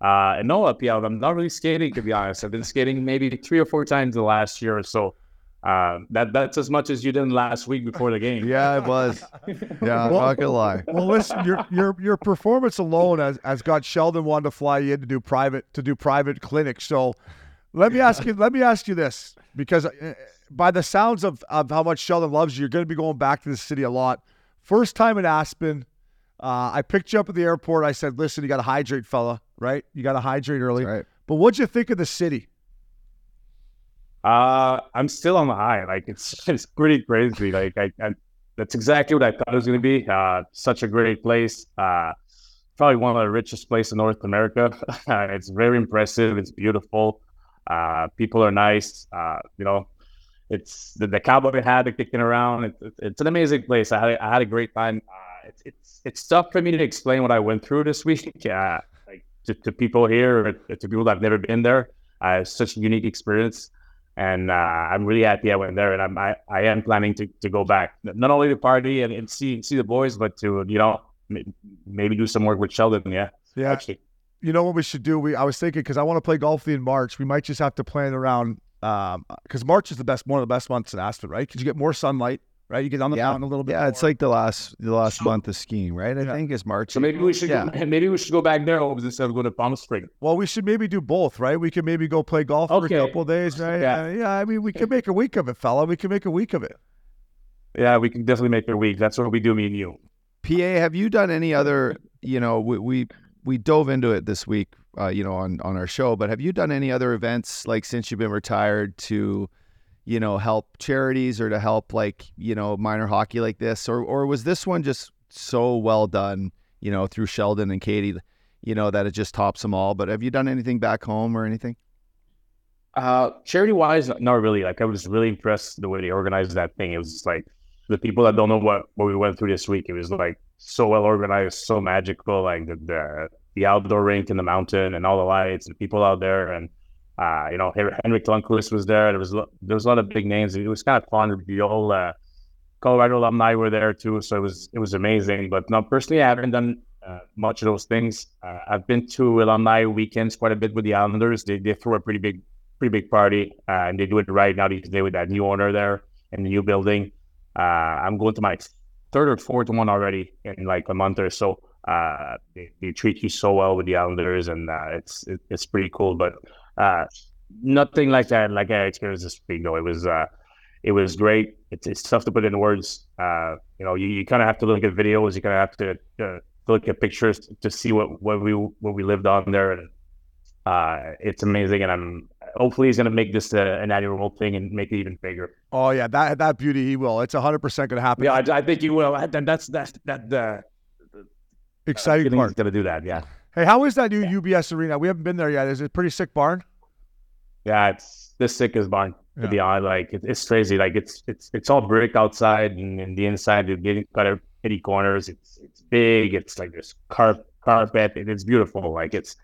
Uh, and no, yeah, I'm not really skating to be honest. I've been skating maybe three or four times the last year or so. Uh, that that's as much as you did last week before the game. Yeah, it was. Yeah, I'm Well- not gonna lie. Well, listen, your your your performance alone has, has got Sheldon wanting to fly you in to do private to do private clinics. So let me ask you let me ask you this because uh, by the sounds of, of how much Sheldon loves you, you're going to be going back to the city a lot. First time in Aspen, uh, I picked you up at the airport. I said, "Listen, you got to hydrate, fella. Right? You got to hydrate early." Right. But what'd you think of the city? Uh, I'm still on the high. Like it's it's pretty crazy. Like I, I that's exactly what I thought it was going to be. Uh, such a great place. Uh, probably one of the richest places in North America. it's very impressive. It's beautiful. Uh, people are nice. Uh, you know, it's the, the cowboy hat kicking around. It's, it's, it's an amazing place. I had, I had a great time. Uh, it's, it's it's tough for me to explain what I went through this week. Uh, like to, to people here to people that've never been there. It's such a unique experience and uh, I'm really happy I went there, and I'm, I I am planning to, to go back, not only to party and, and see see the boys, but to you know m- maybe do some work with Sheldon. Yeah, Yeah. actually. You know what we should do? We I was thinking because I want to play golf in March. We might just have to plan around because March is the best one of the best months in Aspen, right? Because you get more sunlight, right? You get on the Yeah. mountain a little bit. Yeah, it's like the last the last month of skiing, right? I Yeah. think is March. So maybe we should Yeah. go, maybe we should go back there instead of going to Palm Spring. well, we should maybe do both, right? We could maybe go play golf for a couple of days, right? Yeah. Uh, yeah. I mean, we could make a week of it, fella. We can make a week of it. Yeah, we can definitely make a week. That's what we do, me and you. PA, have you done any other? You know, we we, we dove into it this week, uh, you know, on on our show. But have you done any other events like since you've been retired to, you know, help charities or to help like you know minor hockey like this, or or was this one just so well done, you know, through Sheldon and Katie, you know, that it just tops them all? But have you done anything back home or anything? Uh, charity wise, not really. Like I was really impressed the way they organized that thing. It was like the people that don't know what what we went through this week. It was like so well organized, so magical. Like the the, the outdoor rink in the mountain and all the lights, and people out there, and uh, you know Hen- Henrik Lundqvist was there. There was there was a lot of big names. It was kind of fun. Uh, Colorado alumni were there too, so it was it was amazing. But no, personally, I haven't done uh, much of those things. Uh, I've been to alumni weekends quite a bit with the Islanders. They they throw a pretty big pretty big party, uh, and they do it right now these with that new owner there in the new building. Uh, I'm going to my third or fourth one already in like a month or so. Uh, they, they treat you so well with the Islanders, and uh, it's it, it's pretty cool. But uh, nothing like that, like I experienced this though. it was uh, it was great. It's, it's tough to put in words. Uh, you know, you, you kind of have to look at videos. You kind of have to uh, look at pictures to see what what we what we lived on there, and uh, it's amazing. And I'm hopefully he's going to make this uh, an annual thing and make it even bigger. Oh yeah, that that beauty he will. It's hundred percent going to happen. Yeah, I, I think you will. And that's that's that the Exciting feeling part. he's going to do that. Yeah, Hey, how is that new UBS arena? We haven't been there yet. Is it a pretty sick barn? yeah. It's the sickest barn to Yeah. be honest. Like it, it's crazy. Like it's it's it's all brick outside and, and the inside. You're getting cut out pretty corners. It's it's big. It's like there's carp carpet. It, it's beautiful. Like it's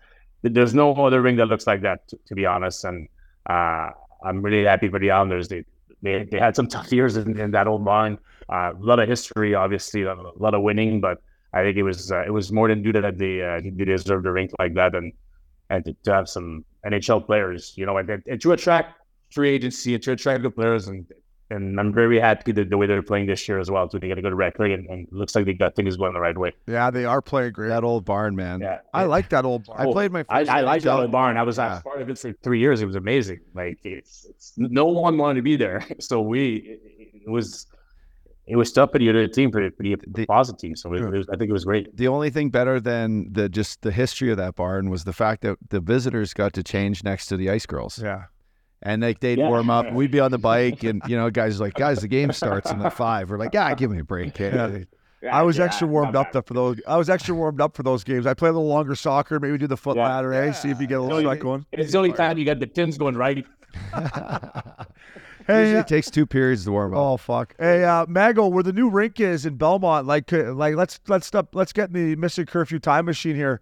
there's no other ring that looks like that. To, to be honest, and uh, I'm really happy for the Islanders. They they, they had some tough years in, in that old barn. Uh, a lot of history, obviously, a lot of winning, but I think it was uh, it was more than due to that they uh, they deserved a rink like that and and to, to have some NHL players, you know, and, and to attract free agency and to attract good players and and I'm very happy that the way they're playing this year as well. So they got a good record and, and it looks like they got things going the right way. Yeah, they are playing great. That old barn, man. Yeah, I like that old barn. I played my. I, First I like that barn. I was, Yeah. part of it for three years. It was amazing. Like it's, it's no one wanted to be there, so we it, it was it was tough for the a team for, for the The- team. So it, it was, I think it was great. The only thing better than the just the history of that barn was the fact that the visitors got to change next to the ice girls, Yeah. and like they'd Yeah. warm up. We'd be on the bike, and you know, guys were like, guys, the game starts in at five. We're like, yeah, give me a break, kid. I was extra warmed up though for those. I was extra warmed up for those games. I play a little longer soccer, maybe do the foot Yeah. ladder, eh? See if you get a little Yeah. sweat going. It's the only time you got the pins going right. Hey, Usually uh, it takes two periods to warm up. oh fuck. Hey, uh, Mago, where the new rink is in Belmont, like, like let's let's stop. Let's get in the Missin Curfew time machine here.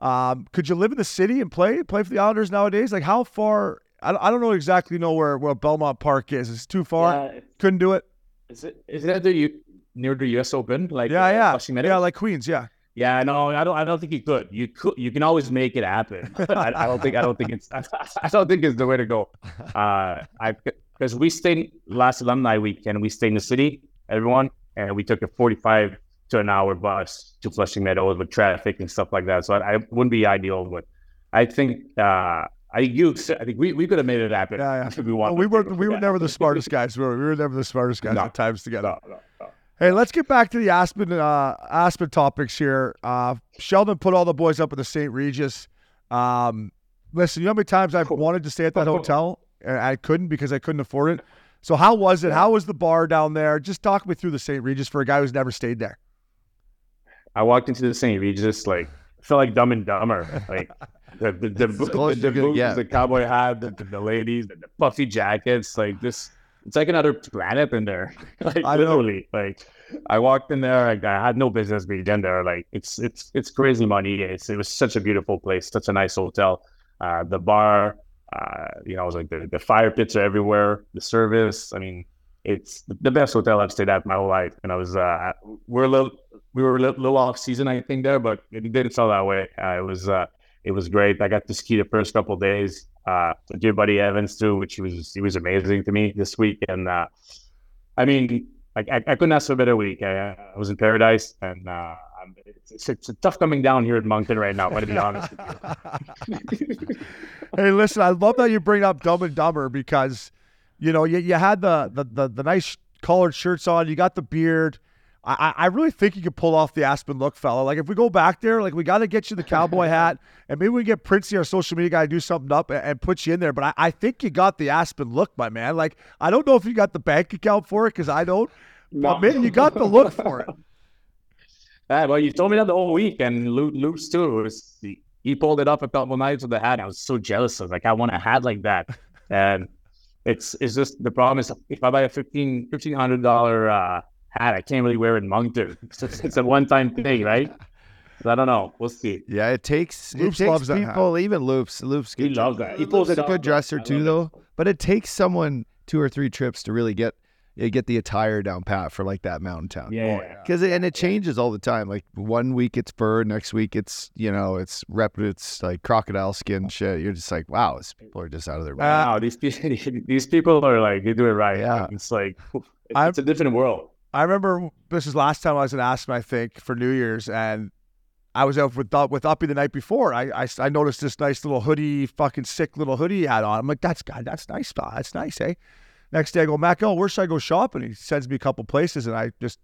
Um, could you live in the city and play play for the Islanders nowadays? Like, how far? I, don't- I don't know exactly know where where Belmont Park is. It's too far. Yeah, Couldn't do it. is it is that the U- near the U.S. Open? Like Yeah, uh, yeah, Flushing Meadows? yeah, like Queens. Yeah. Yeah, no, I don't. I don't think you could. You could. You can always make it happen. I, I don't think. I don't think it's. I, don't think it's the way to go. Uh, I because we stayed last alumni weekend. We stayed in the city, everyone, and we took a forty-five to an hour bus to Flushing Meadows with traffic and stuff like that. So I, I wouldn't be ideal, but I think uh, I you. I think we, we could have made it happen. Yeah, yeah. we, Well, we were we were never the smartest guys. We were, we were never the smartest guys No. at times together. No, no. Hey, let's get back to the Aspen uh, Aspen topics here. Uh, Sheldon put all the boys up at the St. Regis. Um, listen, you know how many times I've wanted to stay at that hotel I couldn't because I couldn't afford it. So how was it? How was the bar down there? Just talk me through the St. Regis for a guy who's never stayed there. I walked into the St. Regis like felt like Dumb and Dumber. Like the the the, the, the, as you could boots get. the cowboy hat, the, the, ladies, the, the puffy jackets. Like this, it's like another planet in there. like I know. literally, like I walked in there. Like, I had no business being in there. Like it's it's it's crazy money. It's it was such a beautiful place, such a nice hotel. Uh, the bar, uh, you know, I was like the, the fire pits are everywhere. The service, I mean, it's the best hotel I've stayed at my whole life. And I was, uh, we're a little, we were a little, off season, I think, there, but it didn't sell that way. Uh, it was, uh, it was great. I got to ski the first couple days. Uh, with your buddy Evans too, which he was, he was amazing to me this week. And uh, I mean, I, I couldn't ask for a better week. I, I was in paradise, and uh, I'm, it's, it's, it's tough coming down here at Moncton right now. I'm gonna be honest with you. Hey, listen, I love that you bring up Dumb and Dumber because, you know, you, you had the, the the the nice collared shirts on, you got the beard. I, I really think you could pull off the Aspen look, fella. Like if we go back there, like we got to get you the cowboy hat, and maybe we get Princey, our social media guy, to do something up and, and put you in there. But I, I think you got the Aspen look, my man. Like I don't know if you got the bank account for it because I don't. But man, you got the look for it. Ah, well, you told me that the whole week, and Lu- Luke's too. Was, he, he pulled it up a couple nights with the hat. I was so jealous. I was like, I want a hat like that. And it's it's just the problem is if I buy a fifteen fifteen hundred dollar uh, hat, I can't really wear it in Moncton. It's, just- it's a one time thing, right? So I don't know. We'll see. Yeah, it takes it Lupes takes loves that hat. people. Even Lupes, Lupes, He good- loves that. He pulls is it a good dresser too, love though. But it takes someone two or three trips to really get you get the attire down pat for like that mountain town. Yeah, yeah. Because and it changes all the time. Like one week it's fur, next week it's you know it's rep, it's like crocodile skin shit. You're just like, wow, these people are just out of their mind. Wow, these people, these people are like they do it right. Yeah. it's like it's, I'm- it's a different world. I remember this is last time I was in Aspen, I think, for New Year's, and I was out with with Uppy the night before. I, I I noticed this nice little hoodie, fucking sick little hoodie he had on. I'm like, that's God, that's nice, pal. That's nice, eh? Next day I go, Mac, oh, where should I go shopping? He sends me a couple places, and I just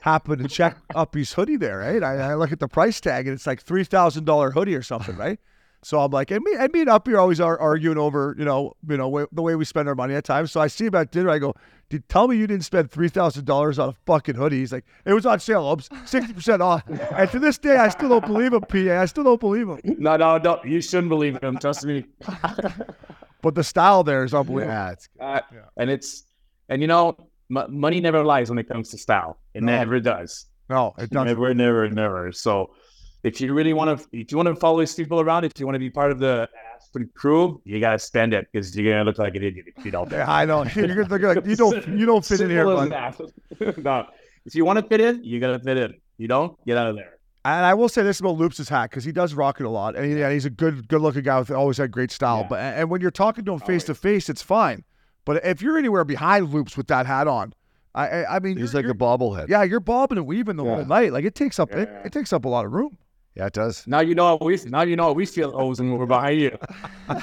happen to check Uppy's hoodie there, right? I, I look at the price tag, and it's like three thousand dollar hoodie or something, right? So I'm like, and me, and me and Uppy are always ar- arguing over, you know, you know, wa- the way we spend our money at times. So I see him at dinner. I go, did tell me you didn't spend three thousand dollars on a fucking hoodie? He's like, it was on sale, Obs, sixty percent off. And to this day, I still don't believe him, PA. I still don't believe him. No, no, no. You shouldn't believe him. Trust me. But the style there is unbelievable. yeah, it's Uh, And it's and you know, m- money never lies when it comes to style. It No. never does. No, it doesn't. Never, never, never. So, if you really want to, if you want to follow these people around, if you want to be part of the Aspen crew, you gotta spend it because you're gonna look like an idiot if you don't. Yeah, I know. You're gonna look like you don't you don't fit in here, bud. no, if you want to fit in, you gotta fit in. You don't, get out of there. And I will say this about Lupes' hat because he does rock it a lot, and, he, and he's a good, good-looking guy with always had great style. Yeah. But and when you're talking to him face to face, it's fine. But if you're anywhere behind Lupes with that hat on, I, I, I mean, he's like a bobblehead. yeah, you're bobbing and weaving the whole night. Like it takes up it, Yeah. it takes up a lot of room. Yeah, it does. Now you know how we. Now you know how we feel. O's and we're behind you.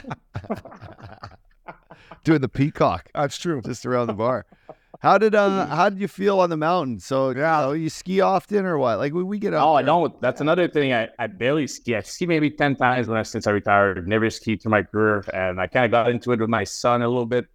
Doing the peacock That's true. just around the bar. How did uh how did you feel on the mountain? So yeah, you ski often or what? Like we, we get out. Oh, I there- don't. That's another thing. I, I barely ski. I ski maybe 10 times when I, since I retired. Never skied through my career. And I kind of got into it with my son a little bit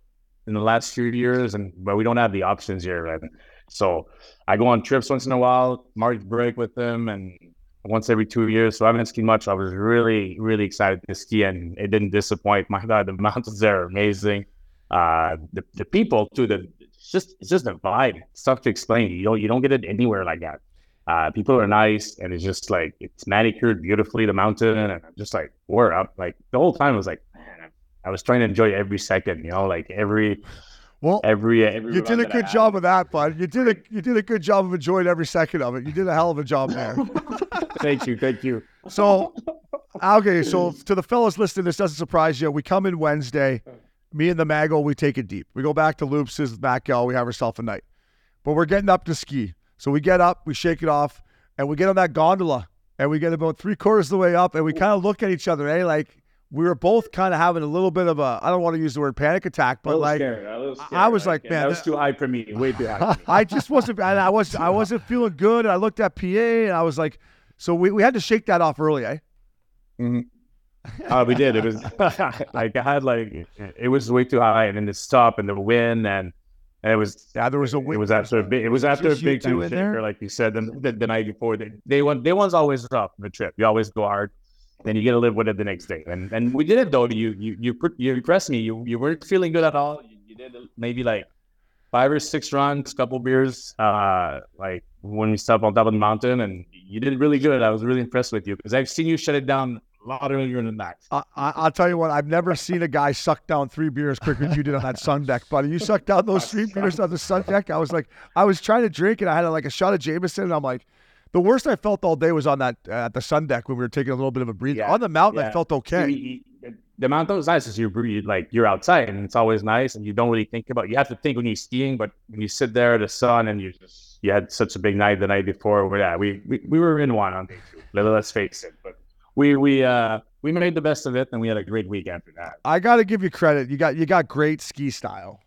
in the last few years. And But we don't have the options here. Right? So I go on trips once in a while, March break with them, and once every two years. So I haven't skied much. I was really, really excited to ski, and it didn't disappoint. My God, the mountains there are amazing. Uh, the, the people, too, the, just it's just a vibe. It's tough to explain. You don't you don't get it anywhere like that. Uh, people are nice, and it's just like it's manicured beautifully. The mountain, and I'm just like we're up. Like the whole time, I was like, man, I was trying to enjoy every second. You know, like every Well, every every. you did a good job of that, bud. You did a you did a good job of enjoying every second of it. You did a hell of a job there. Thank you, thank you. So, okay, so to the fellas listening, this doesn't surprise you. We come in Wednesday, me and the Mago, we take it deep. We go back to Lupes, Lupes's back L. We have ourselves a night, but we're getting up to ski. So we get up, we shake it off, and we get on that gondola, and we get about three quarters of the way up, and we kind of look at each other, eh? Like we were both kind of having a little bit of a I don't want to use the word panic attack, but like scared, a little I was scared. like, man, that was too high for me. Way too high. I just wasn't and I was I wasn't feeling good. And I looked at PA and I was like, so we, we had to shake that off early, eh? Uh, we did. It was like I had like it was way too high, and then the stop and the wind, and, and it was Yeah, there was a it was after a big it was after a big two shaker, like you said, the, the, the night before. They, they won. They one's always rough the trip. You always go hard, then you get to live with it the next day. And and we did it though. You you you you impressed me. You you weren't feeling good at all. You, you did maybe like five or six runs, couple beers, uh, like when we stopped on top of the mountain, and you did really good. I was really impressed with you because I've seen you shut it down lot earlier than that. I, I, I'll tell you what, I've never seen a guy suck down three beers quicker than you did on that sun deck, buddy. You sucked down those three beers on the sun deck. I was like, I was trying to drink and I had like a shot of Jameson, and I'm like, the worst I felt all day was on that uh, at the sun deck when we were taking a little bit of a breather. Yeah, On the mountain, I felt okay. You- you- the mountain was nice is you breathe like you're outside and it's always nice and you don't really think about you have to think when you're skiing but when you sit there at the sun and you just you had such a big night the night before where yeah we, we we were in one on day two Let- let's face it but we we uh we made the best of it and we had a great week after that I got to give you credit. You got you got great ski style.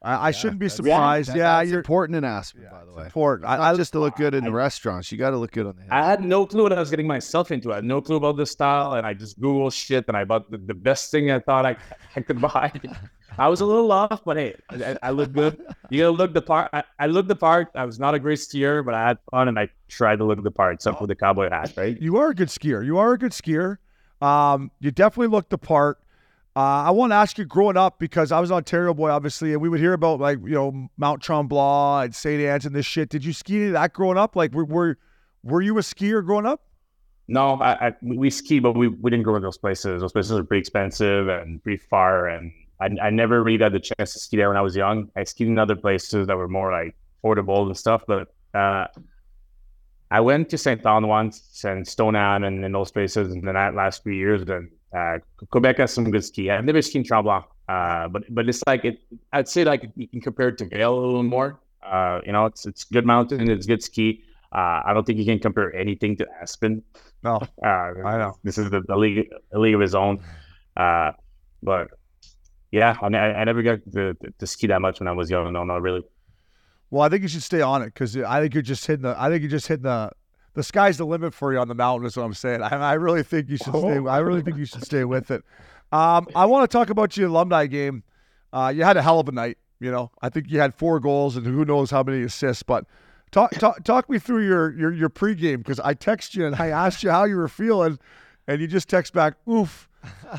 I, I shouldn't be surprised. That- Yeah, that's you're important in Aspen, by the way. important. I, Not I just to look good in the restaurants. You got to look good on the I had no clue what I was getting myself into. I had no clue about the style, and I just Googled shit, and I bought the, the best thing I thought I, I could buy. I was a little off, but hey, I, I look good. You gotta look the part. I, I looked the part. I was not a great skier, but I had fun, and I tried to look the part, except for the cowboy hat, right? You are a good skier. You are a good skier. Um, you definitely looked the part. Uh, I want to ask you, growing up, because I was an Ontario boy, obviously, and we would hear about like you know Mount Tremblant and St. Anne's and this shit. Did you ski any that growing up? Like, were were, were you a skier growing up? No, I, I we ski, but we, we didn't go to those places. Those places are pretty expensive and pretty far, and I, I never really got the chance to ski there when I was young. I skied in other places that were more like affordable and stuff, but uh, I went to St. Anne once and Stone Anne and, and those places in the la- last few years. And uh, Quebec has some good ski. I've never skied Tremblant, uh, but but it's like it. I'd say like you can compare it to Vail a little more. Uh, you know, it's it's good mountain, it's good ski. Uh, I don't think you can compare anything to Aspen. No, Uh, I know. this is the, the league, a league of his own. Uh, but yeah, I, mean, I, I never got to, to, to ski that much when I was young. No, not really. Well, I think you should stay on it because I think you're just hitting the. I think you're just hitting the. The sky's the limit for you on the mountain. Is what I'm saying. I, I really think you should stay. I really think you should stay with it. Um, I want to talk about your alumni game. Uh, you had a hell of a night. You know, I think you had four goals and who knows how many assists. But talk talk, talk me through your your your pregame because I text you and I asked you how you were feeling, and you just text back oof,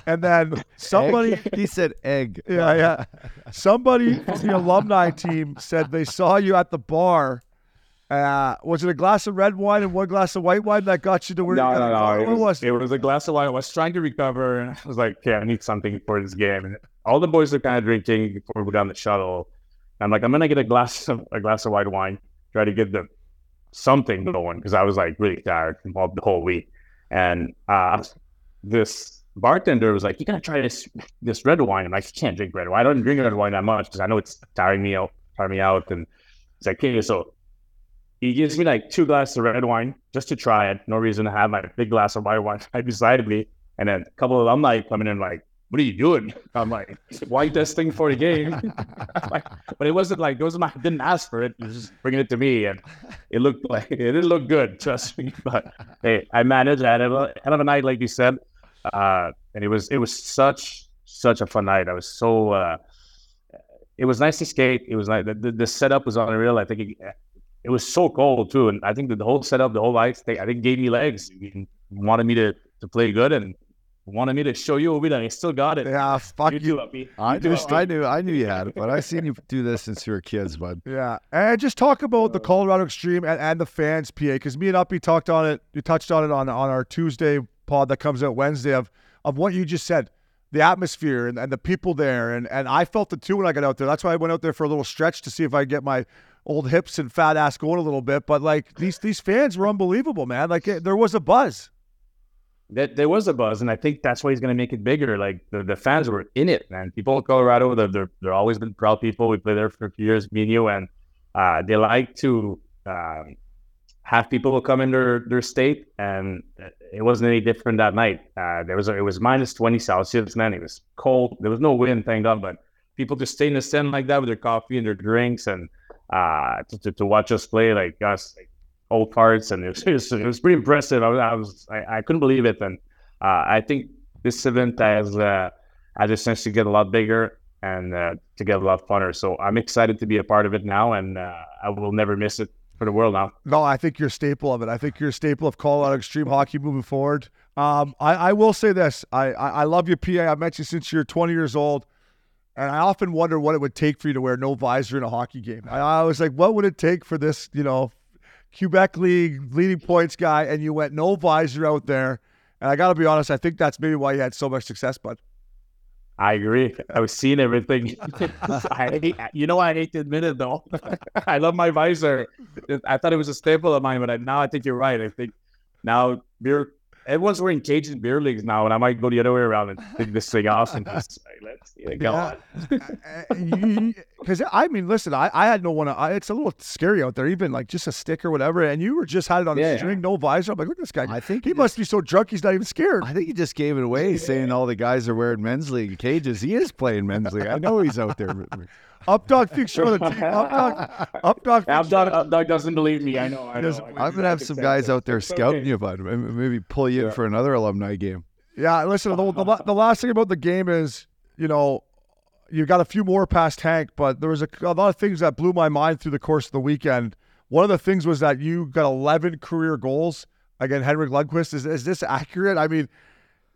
and then somebody. Egg? He said egg. Yeah, yeah. Somebody from the alumni team said they saw you at the bar. Uh, was it a glass of red wine and one glass of white wine that got you to where No, you no, no. It was, was it was a glass of wine. I was trying to recover, and I was like, "Okay, I need something for this game." And all the boys are kind of drinking before we got on the shuttle. I'm like, "I'm gonna get a glass of a glass of white wine, try to get the something going," because I was like really tired from all the whole week. And uh, this bartender was like, "You gotta try this this red wine." I'm like, "I can't drink red wine. I don't drink red wine that much because I know it's tiring me out, tiring me out." And it's like, "Okay, so." He gives me like two glasses of red wine just to try it. No reason to have my big glass of white wine right beside me. And then a couple of alumni coming in like, what are you doing? I'm like, wine testing for the game. But it wasn't like, wasn't my, didn't ask for it. It was just bringing it to me. And it looked like, it didn't look good, trust me. But hey, I managed. I had a hell of a night, like you said. Uh, and it was, it was such, such a fun night. I was so, uh, it was nice to skate. It was like the, the, the setup was unreal. I think it, it was so cold too, and I think that the whole setup, the whole lights, they, I think gave me legs. You wanted me to to play good and wanted me to show you a bit. I still got it. yeah, fuck you you. too, I You too, knew, I knew, I knew you had it, but I've seen you do this since you were kids, bud. Yeah, and just talk about the Colorado Extreme and, and the fans, PA, because me and Uppy talked on it. You touched on it on on our Tuesday pod that comes out Wednesday of of what you just said, the atmosphere and, and the people there, and and I felt it too when I got out there. That's why I went out there for a little stretch to see if I could get my old hips and fat ass going a little bit. But like these these fans were unbelievable, man. Like it, there was a buzz. that there was a buzz, and I think that's why he's going to make it bigger. Like the, the fans were in it, man. People in Colorado, they're, they're they're always been proud people. We played there for a few years, me and you, and uh, they like to um, have people come in their, their state, and it wasn't any different that night. Uh, there was a, it was minus twenty Celsius, man. It was cold. There was no wind, thank God, but people just stay in the stand like that with their coffee and their drinks, and uh, to, to, to watch us play like us. Like, old parts, and it was, it was, it was pretty impressive. I was, I, was I, I, couldn't believe it, and uh, I think this event has uh, has to get a lot bigger and uh, to get a lot funner. So I'm excited to be a part of it now, and uh, I will never miss it for the world now. No, I think you're a staple of it. I think you're a staple of Colorado Extreme Hockey moving forward. Um, I, I will say this: I, I, I love your PA. I've met you since you're 20 years old. And I often wonder what it would take for you to wear no visor in a hockey game. I, I was like, what would it take for this, you know, Quebec League leading points guy, and you went no visor out there. And I got to be honest, I think that's maybe why you had so much success, bud. I agree. I was seeing everything. I hate, you know, I hate to admit it though. I love my visor. I thought it was a staple of mine, but I, now I think you're right. I think now beer everyone's wearing cages Cajun beer leagues now, and I might go the other way around and take this thing off and just like, let's yeah, go on. Uh, uh, because I mean, listen, I, I had no one. I, it's a little scary out there, even like just a stick or whatever. And you were just had it on yeah, a string, yeah. no visor. I'm like, look at this guy. I think he must be so drunk he's not even scared. I think he just gave it away, saying all the guys are wearing men's league cages. He is playing men's league. I know he's out there. Updog thinks you're the team. Updog, Updog, Updog, Updog doesn't believe me. I know. I know. I am gonna have some guys out there scouting okay. you, bud. Maybe pull you yeah. in for another alumni game. Yeah, listen. The, the, the, last thing about the game is, you know, you got a few more past Hank, but there was a, a lot of things that blew my mind through the course of the weekend. One of the things was that you got 11 career goals against Henrik Lundqvist. Is, is this accurate? I mean,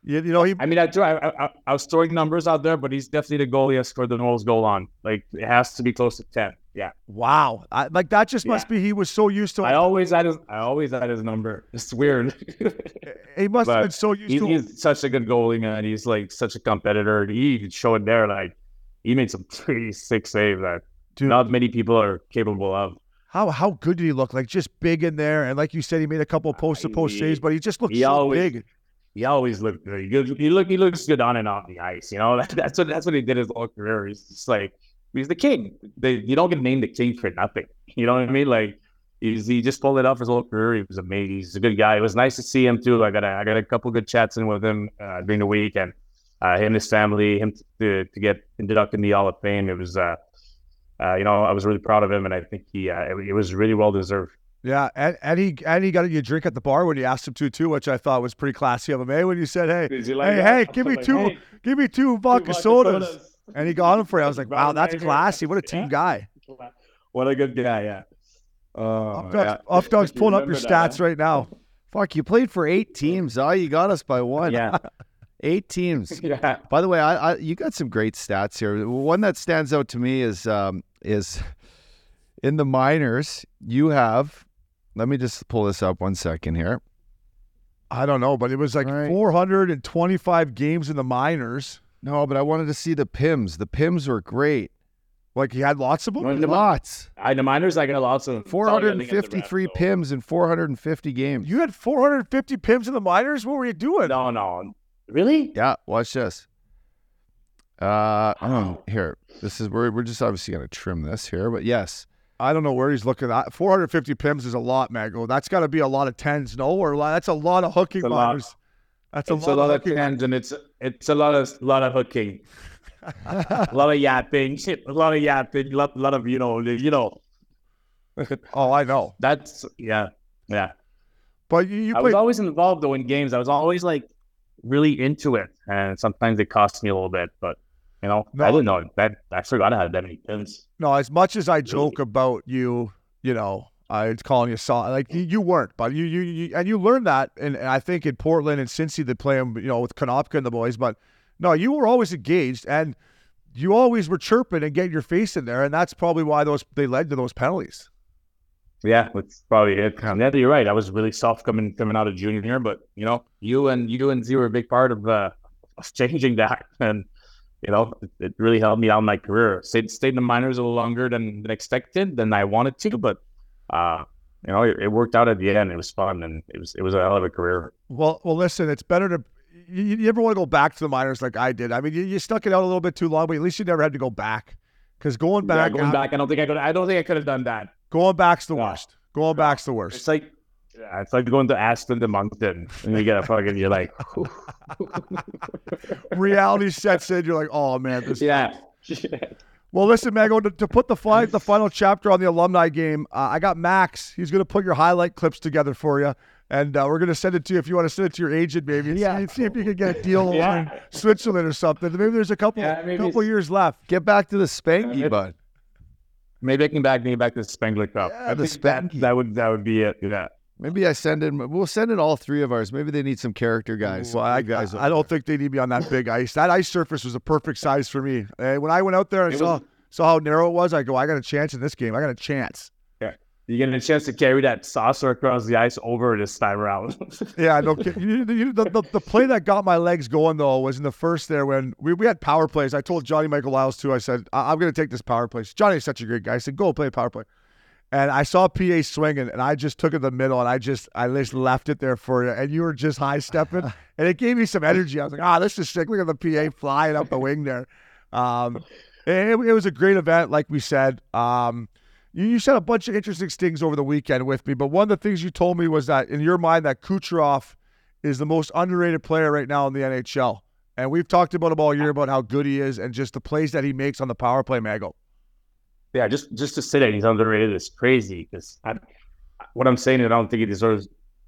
you, you know, he. I mean, I, I, I, I was throwing numbers out there, but he's definitely the goalie has scored the most goal on. Like it has to be close to ten. Yeah. Wow. I, like that just must yeah. be he was so used to. I always had his. I always had his number. It's weird. he must but have been so used he, to. He's such a good goalie, man. He's like such a competitor. He showed there like he made some pretty sick save that Dude. not many people are capable of. How how good did he look? Like just big in there, and like you said, he made a couple post to post saves, but he just looked he so always, big he always looked good. He, look he looks good on and off the ice. You know, that's what that's what he did his whole career. He's just like he's the king. They, you don't get named the king for nothing. You know what I mean? Like he's, he just pulled it off his whole career. He was amazing. He's a good guy. It was nice to see him too. I got a, I got a couple good chats in with him uh, during the week, and uh, him, his family, him to, to get inducted in the Hall of Fame. It was, uh, uh, you know, I was really proud of him, and I think he uh, it, it was really well deserved. Yeah, and, and he and he got you a drink at the bar when you asked him to too, which I thought was pretty classy of him. Hey, when you said, "Hey, like hey, hey, give me like, two, hey, give me two vodka, sodas. sodas. and he got him for you. I was like, "Wow, that's classy! What a team guy! What a good guy! Yeah." Uh, yeah. Off Dog's pulling up your stats right now. Fuck, you played for eight teams. Oh, you got us by one. Yeah. Eight teams. yeah. By the way, I, I, you got some great stats here. One that stands out to me is um, is in the minors. You have let me just pull this up one second here. I don't know, but it was like right. 425 games in the minors. No, but I wanted to see the Pims. The Pims were great. Like he had lots of them. The lots. I the minors. I got lots of them. 453 Pims in 450 games. You had 450 Pims in the minors. What were you doing? No, no, really? Yeah. Watch this. Uh, oh, here. This is we're we're just obviously gonna trim this here, but yes, I don't know where he's looking at. 450 pims is a lot, Mago. That's got to be a lot of tens, no? Or that's a lot of hooking minors. That's a it's lot, a lot of, of tens, and it's it's a lot of lot of hooking, a lot of yapping, a lot of yapping, a lot, lot of you know, you know. oh, I know. That's yeah, yeah. But you, you I was always involved though in games. I was always like really into it, and sometimes it cost me a little bit, but you know, no. I didn't know that. I forgot I had that many Pims. No, as much as I joke about you, you know, I was calling you saw like you, you weren't, but you, you you and you learned that, and, and I think in Portland and Cincy they play them, you know, with Konopka and the boys. But no, you were always engaged, and you always were chirping and getting your face in there, and that's probably why those they led to those penalties. Yeah, that's probably it. Yeah, you're right. I was really soft coming coming out of junior, year, but you know, you and you and Z were a big part of uh, changing that, and you know, it, it, really helped me out in my career. Stayed, stayed in the minors a little longer than, than expected, than I wanted to, but uh, you know, it, it worked out at the end. It was fun, and it was it was a hell of a career. Well, well, listen, it's better to. You, you never want to go back to the minors like I did. I mean, you, you stuck it out a little bit too long, but at least you never had to go back. Because going Yeah, back, going back, I don't think I could. I don't think I could have done that. going back's the No. worst. Going back's the worst. It's like, yeah, it's like going to Aspen to Moncton, and you get a fucking. You're like, Reality sets in. You're like, oh man, this. yeah. Well, listen, Mago, to, to put the fi- the final chapter on the alumni game, uh, I got Max. He's going to put your highlight clips together for you, and uh, we're going to send it to you if you want to send it to your agent, maybe. and Yeah. See, see if you can get a deal over Yeah. in Switzerland or something. Maybe there's a couple Yeah, maybe couple years left. Get back to the Spanky, Yeah, bud. Maybe I can back me back to the Spengler Cup. Yeah, I the think that, Spanky. that would that would be it. Yeah. Maybe I send in. We'll send in all three of ours. Maybe they need some character guys. Well, I, guys. I, I don't think they need me on that big ice. That ice surface was a perfect size for me. And when I went out there and It saw was- saw how narrow it was, I go, I got a chance in this game. I got a chance. Yeah, you get a chance to carry that saucer across the ice over this time around. Yeah, no kidding. You, you, the, the, the play that got my legs going though was in the first there when we, we had power plays. I told Johnny Michael Liles too. I said I, am going to take this power play. Johnny's such a great guy. I said go play a power play, and I saw PA swinging, and I just took it in the middle, and I just I just left it there for you, and you were just high stepping, and it gave me some energy. I was like, ah, this is sick. Look at the PA flying up the wing there. Um, it, it was a great event, like we said. Um, you, you said a bunch of interesting things over the weekend with me, but one of the things you told me was that in your mind that Kucherov is the most underrated player right now in the NHL. And we've talked about him all year about how good he is and just the plays that he makes on the power play, Mago. Yeah, just just to say that he's underrated is crazy because what I'm saying I don't think he deserves.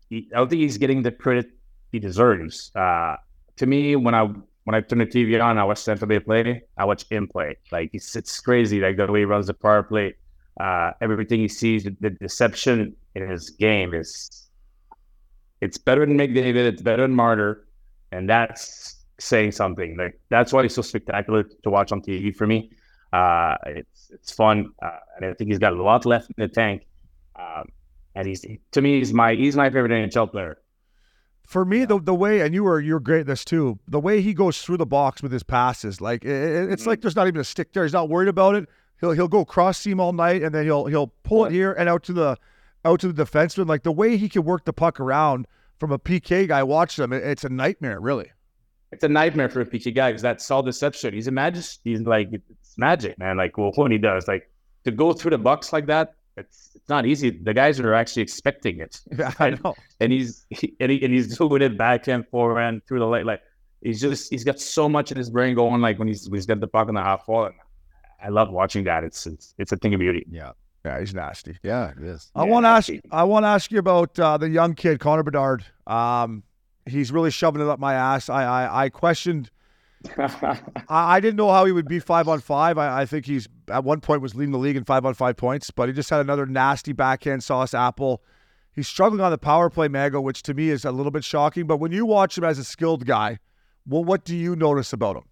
He, I don't think he's getting the credit he deserves. Uh, to me, when I when I turn the TV on, I watch Tampa Bay play. I watch him play. Like it's it's crazy. Like the way he runs the power play, uh, everything he sees, the, the deception in his game is. It's better than McDavid. It's better than Marner, and that's saying something. Like that's why he's so spectacular to watch on TV for me. Uh, it's it's fun, uh, and I think he's got a lot left in the tank. Um, and he's to me, he's my he's my favorite NHL player. For me, the the way and you were you're great at this too. The way he goes through the box with his passes, like it, it- it's like there's not even a stick there. He's not worried about it. He'll he'll go cross seam all night, and then he'll he'll pull it here and out to the out to the defenseman. Like the way he can work the puck around from a PK guy. Watch them. It- it's a nightmare, really. It's a nightmare for a PK guy because that's all deception. He's a magic. He's like it's magic, man. Like well, when he does, like to go through the box like that, it's it's not easy. The guys are actually expecting it. Yeah, I know. and he's he, and, he, and he's doing it back backhand, forehand, through the light. Like he's just he's got so much in his brain going. Like when he's when he's got the puck in the half wall. And I love watching that. It's it's it's a thing of beauty. Yeah, Yeah, he's nasty. yeah, it is. I Yeah, want to ask. I want to ask you about uh, the young kid Connor Bedard. Um, he's really shoving it up my ass. I I, I questioned. I, I didn't know how he would be five on five. I, I think he's at one point was leading the league in five on five points, but he just had another nasty backhand sauce apple. He's struggling on the power play, Mago, which to me is a little bit shocking. But when you watch him as a skilled guy, well, what do you notice about him?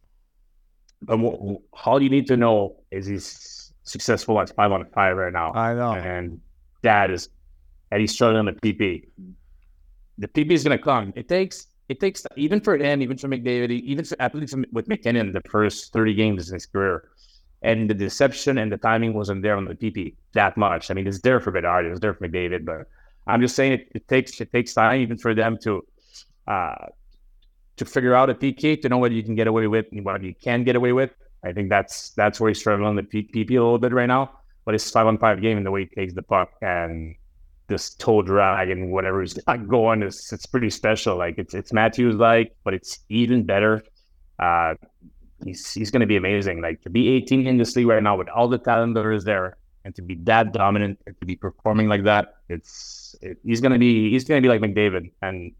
But wh- wh- all you need to know is he's successful at five on five right now, I know. and that is, and he's struggling on the PP. The PP is going to come. It takes it takes even for him, even for McDavid, even for, at least with MacKinnon, the first thirty games in his career, and the deception and the timing wasn't there on the PP that much. I mean, it's there for Bedard, it's there for McDavid, but I'm just saying it, it takes it takes time even for them to. Uh, to figure out a PK to know what you can get away with and what you can get away with. I think that's that's where he's struggling the PP a little bit right now. But it's five on five game and the way he takes the puck and this toe drag and whatever he's got going is it's pretty special. Like it's it's Matthews like, but it's even better. Uh, he's he's going to be amazing. Like to be 18 in this league right now with all the talent that is there and to be that dominant and to be performing like that, it's it, he's going to be he's going to be like McDavid and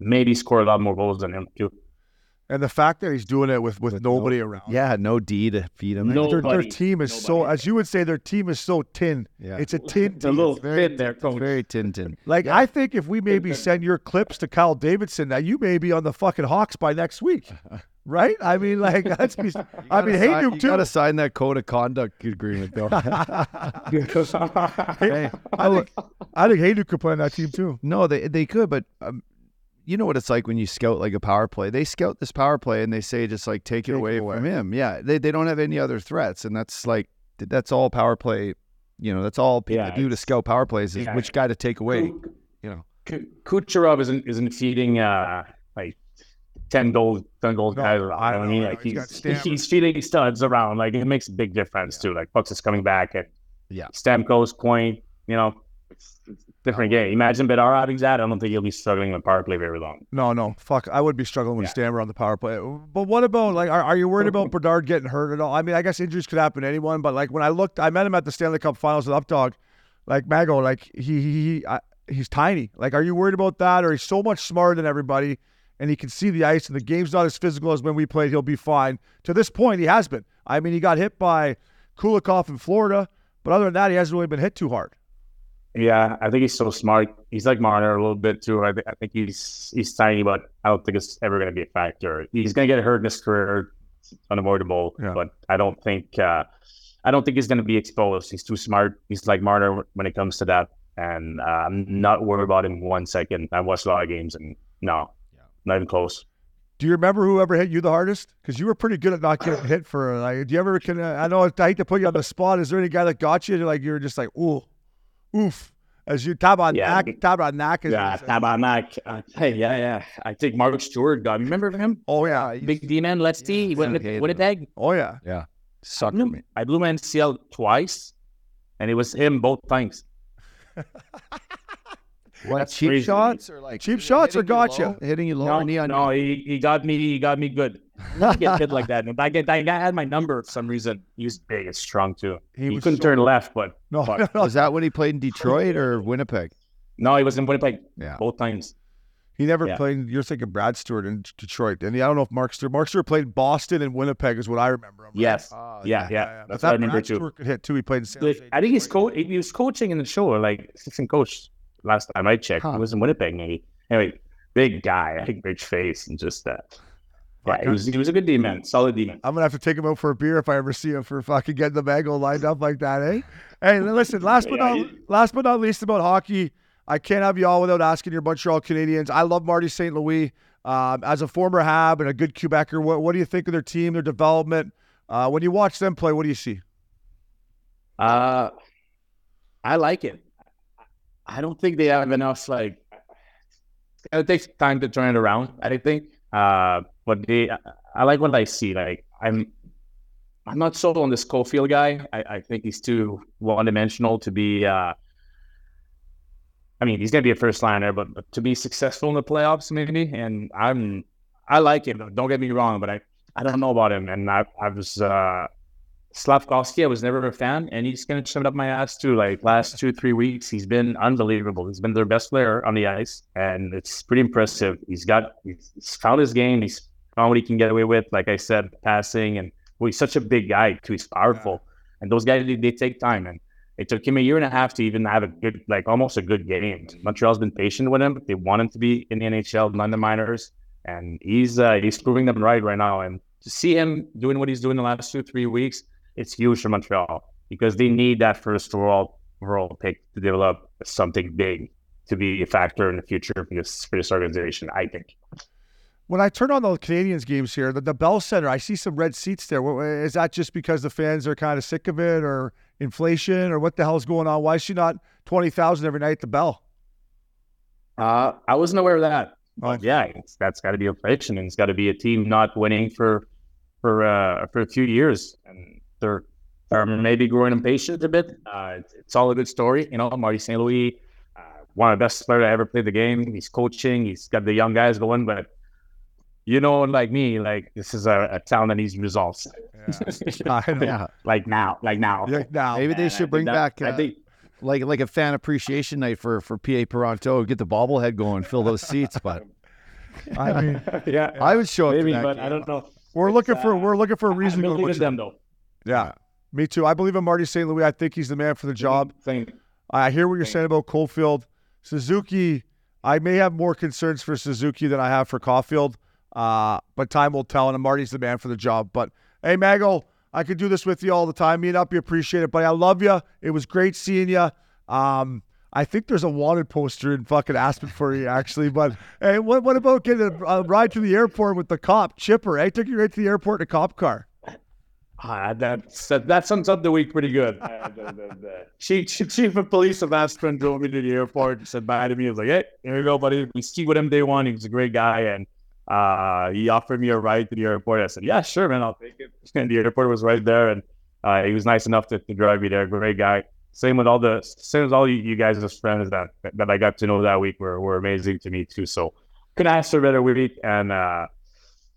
maybe score a lot more goals than him too. And the fact that he's doing it with with, With no- nobody around. Yeah, no D to feed him. No. Their, their team is so, as you would say, their team is so tin. Yeah. It's a tin It's a team. little very- fit there, coach. very Tintin. Like I think if we maybe send your clips to Kyle Davidson, that you may be on the fucking Hawks by next week, right? I mean, like that's. Be, I mean, hey, you you too. gotta sign that code of conduct agreement though. Hey, I think I think Hejduk could play on that team too. No, they they could, but um, you know what it's like when you scout like a power play. They scout this power play and they say just like take it Take it away away. from him. Yeah, they they don't have any other threats, and that's like that's all power play you know, that's all people Yeah, do to scout power plays is yeah. which guy to take away. Ku- You know, Ku- Kucherov isn't isn't feeding uh like ten goals ten goals No, guys around. I you know what I mean, know. like He's he's he's feeding studs around. Like it makes a big difference too. Like Pucks is coming back and Yeah. Stamkos point. You know, it's, it's a different game. Imagine Bedard having that. I don't think he'll be struggling with power play very long. No, no, fuck. I would be struggling with Yeah. Stammer on the power play. But what about like, are, are you worried about Bedard getting hurt at all? I mean, I guess injuries could happen to anyone. But like when I looked, I met him at the Stanley Cup Finals with Updog. Like Mago, like he he, he I, he's tiny. Like, are you worried about that, or he's so much smarter than everybody, and he can see the ice, and the game's not as physical as when we played. He'll be fine. To this point, he has been. I mean, he got hit by Kulikov in Florida, but other than that, he hasn't really been hit too hard. Yeah, I think he's so smart. He's like Marner a little bit too. I, th- I think he's he's tiny, but I don't think it's ever going to be a factor. He's going to get hurt in his career, it's unavoidable. Yeah. But I don't think uh, I don't think he's going to be exposed. He's too smart. He's like Marner when it comes to that, and uh, I'm not worried about him one second. I watched a lot of games, and no, not even close. Do you remember whoever hit you the hardest? Because you were pretty good at not getting hit for. Like, do you ever? Can I know I hate to put you on the spot. Is there any guy that got you? Like you were just like, ooh, oof. As you tab on Yeah. knack, tab on knack. As Yeah, Tabarnak. Uh, hey, yeah, yeah. I think Mark Stuart got. Remember him? Oh yeah. Big D man. Let's see. He went hated Winnipeg. Oh yeah. yeah, I sucked blew, me. I blew my MCL twice, and it was him both times. What That's cheap crazy. shots or like Cheap shots or gotcha? hitting you low No, knee on no, knee? he, he got me. He got me good. I get hit like that. And I get that guy had my number for some reason. He was big and strong too. He He, couldn't so- turn left, but No, fuck. no, no. Was that when he played in Detroit or Winnipeg? no, he was in Winnipeg Yeah. both times. He never Yeah. played. You're thinking Brad Stuart in Detroit, and I don't know if Mark Stuart. Mark Stuart played Boston and Winnipeg, is what I remember. him. Yes, Oh, yeah, yeah. But That's what I that remember Brad too. Stuart could hit too. He played in San Like, Jose. I think he's Detroit. co- he was coaching in the show, like assistant coach last time I checked. Huh. He was in Winnipeg, maybe. Anyway, big guy, I think big face, and just that. Yeah, he was was a good D man, solid D man. I'm gonna have to take him out for a beer if I ever see him for fucking getting the mango lined up like that, eh? Hey, listen. Last but Yeah, not last but not least about hockey, I can't have you all without asking your Montreal Canadiens. I love Marty St. Louis. Um, as a former Hab and a good Quebecer, what, what do you think of their team, their development? Uh, when you watch them play, what do you see? Uh, I like it. I don't think they have enough. Like, it takes time to turn it around. I think. Uh, but they, I like what I see. Like, I'm, I'm not sold on this Caulfield guy. I, I think he's too one-dimensional to be. Uh, I mean, he's gonna be a first liner, but, but to be successful in the playoffs, maybe. And I'm, I like him. Don't get me wrong, but I, I don't know about him. And I, I was. Uh, Slavkovsky, I was never a fan, and he's gonna shove it up my ass too. Like last two, three weeks, he's been unbelievable. He's been their best player on the ice, and it's pretty impressive. He's got he's, found his game. He's found what he can get away with. Like I said, passing, and well, he's such a big guy too. He's powerful, and those guys they, they take time. And it took him a year and a half to even have a good, like almost a good game. Montreal's been patient with him. They want him to be in the NHL, not the minors, and he's uh, he's proving them right right now. And to see him doing what he's doing the last two, three weeks it's huge for Montreal because they need that first overall overall pick to develop something big to be a factor in the future for this for this organization. I think. When I turn on the Canadiens games here, the, the Bell Center, I see some red seats there. Is that just because the fans are kind of sick of it, or inflation, or what the hell's going on? Why is she not twenty thousand every night at the Bell? Uh, I wasn't aware of that. Oh. Yeah, it's, that's got to be a prediction, and it's got to be a team not winning for for uh, for a few years, and they're they're maybe growing impatient a bit. Uh, it's, it's all a good story, you know. Marty St. Louis, uh, one of the best players I ever played the game. He's coaching. He's got the young guys going, but you know, like me, like this is a, a town that needs results. I know. Yeah, like now, like now. Yeah, now, maybe they And I should think bring that- back. I uh, think like like a fan appreciation night for for PA Toronto. Get the bobblehead going, fill those seats. But I mean, yeah, I would show up. maybe, but game. I don't know. we're It's, looking for uh, we're looking for a I reason to go. to them though. Yeah, me too. I believe in Marty St. Louis. I think he's the man for the job. Thing. I hear what you're saying about Caulfield. Suzuki, I may have more concerns for Suzuki than I have for Caulfield, uh, but time will tell, and Marty's the man for the job. But hey, Mago, I could do this with you all the time. Me and Uppy appreciate it, but I love you. It was great seeing you. Um, I think there's a wanted poster in fucking Aspen for you, actually. But hey, what, what about getting a, a ride to the airport with the cop, Chipper? I took you right to the airport in a cop car. Ah, that's that, that sums up the week pretty good. Uh, chief, chief of police of Aspen drove me to the airport and said bye to me. He was like, "Hey, here you go, buddy. We ski with him day one. He was a great guy, and uh, he offered me a ride to the airport. I said, "Yeah, sure, man, I'll take it." And the airport was right there, and uh, he was nice enough to, to drive me there. Great guy. Same with all the same as all you, you guys as friends that that I got to know that week were were amazing to me too. So couldn't ask for a better week, and.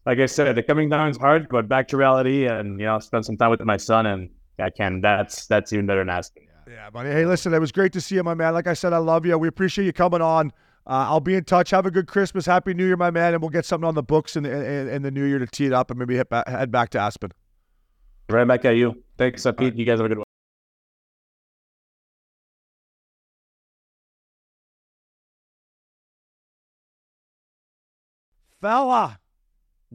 Like I said, the coming down is hard, but back to reality and you know, spend some time with my son and I can that's that's even better than asking. Yeah, buddy. Hey, listen, it was great to see you, my man. Like I said, I love you. We appreciate you coming on. Uh, I'll be in touch. Have a good Christmas, Happy New Year, my man, and we'll get something on the books in the in, in the new year to tee it up and maybe back, head back to Aspen. Right back at you. Thanks, uh, Pete. You guys have a good one. Fella,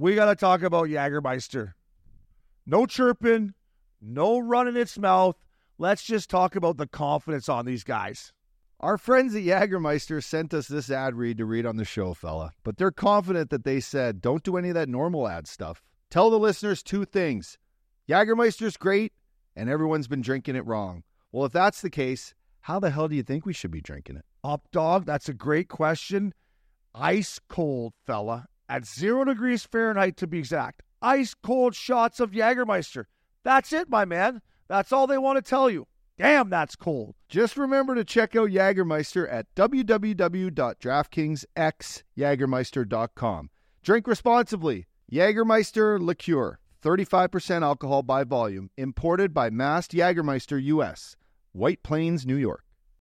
we got to talk about Jagermeister. No chirping, no running its mouth. Let's just talk about the confidence on these guys. Our friends at Jagermeister sent us this ad read to read on the show, fella. But they're confident that they said, don't do any of that normal ad stuff. Tell the listeners two things Jagermeister's great, and everyone's been drinking it wrong. Well, if that's the case, how the hell do you think we should be drinking it? Up dog, that's a great question. Ice cold, fella, at zero degrees Fahrenheit to be exact. Ice cold shots of Jagermeister. That's it, my man. That's all they want to tell you. Damn, that's cold. Just remember to check out Jagermeister at www.draftkingsxjagermeister.com. Drink responsibly. Jagermeister Liqueur, 35% alcohol by volume, imported by Mast Jagermeister US, White Plains, New York.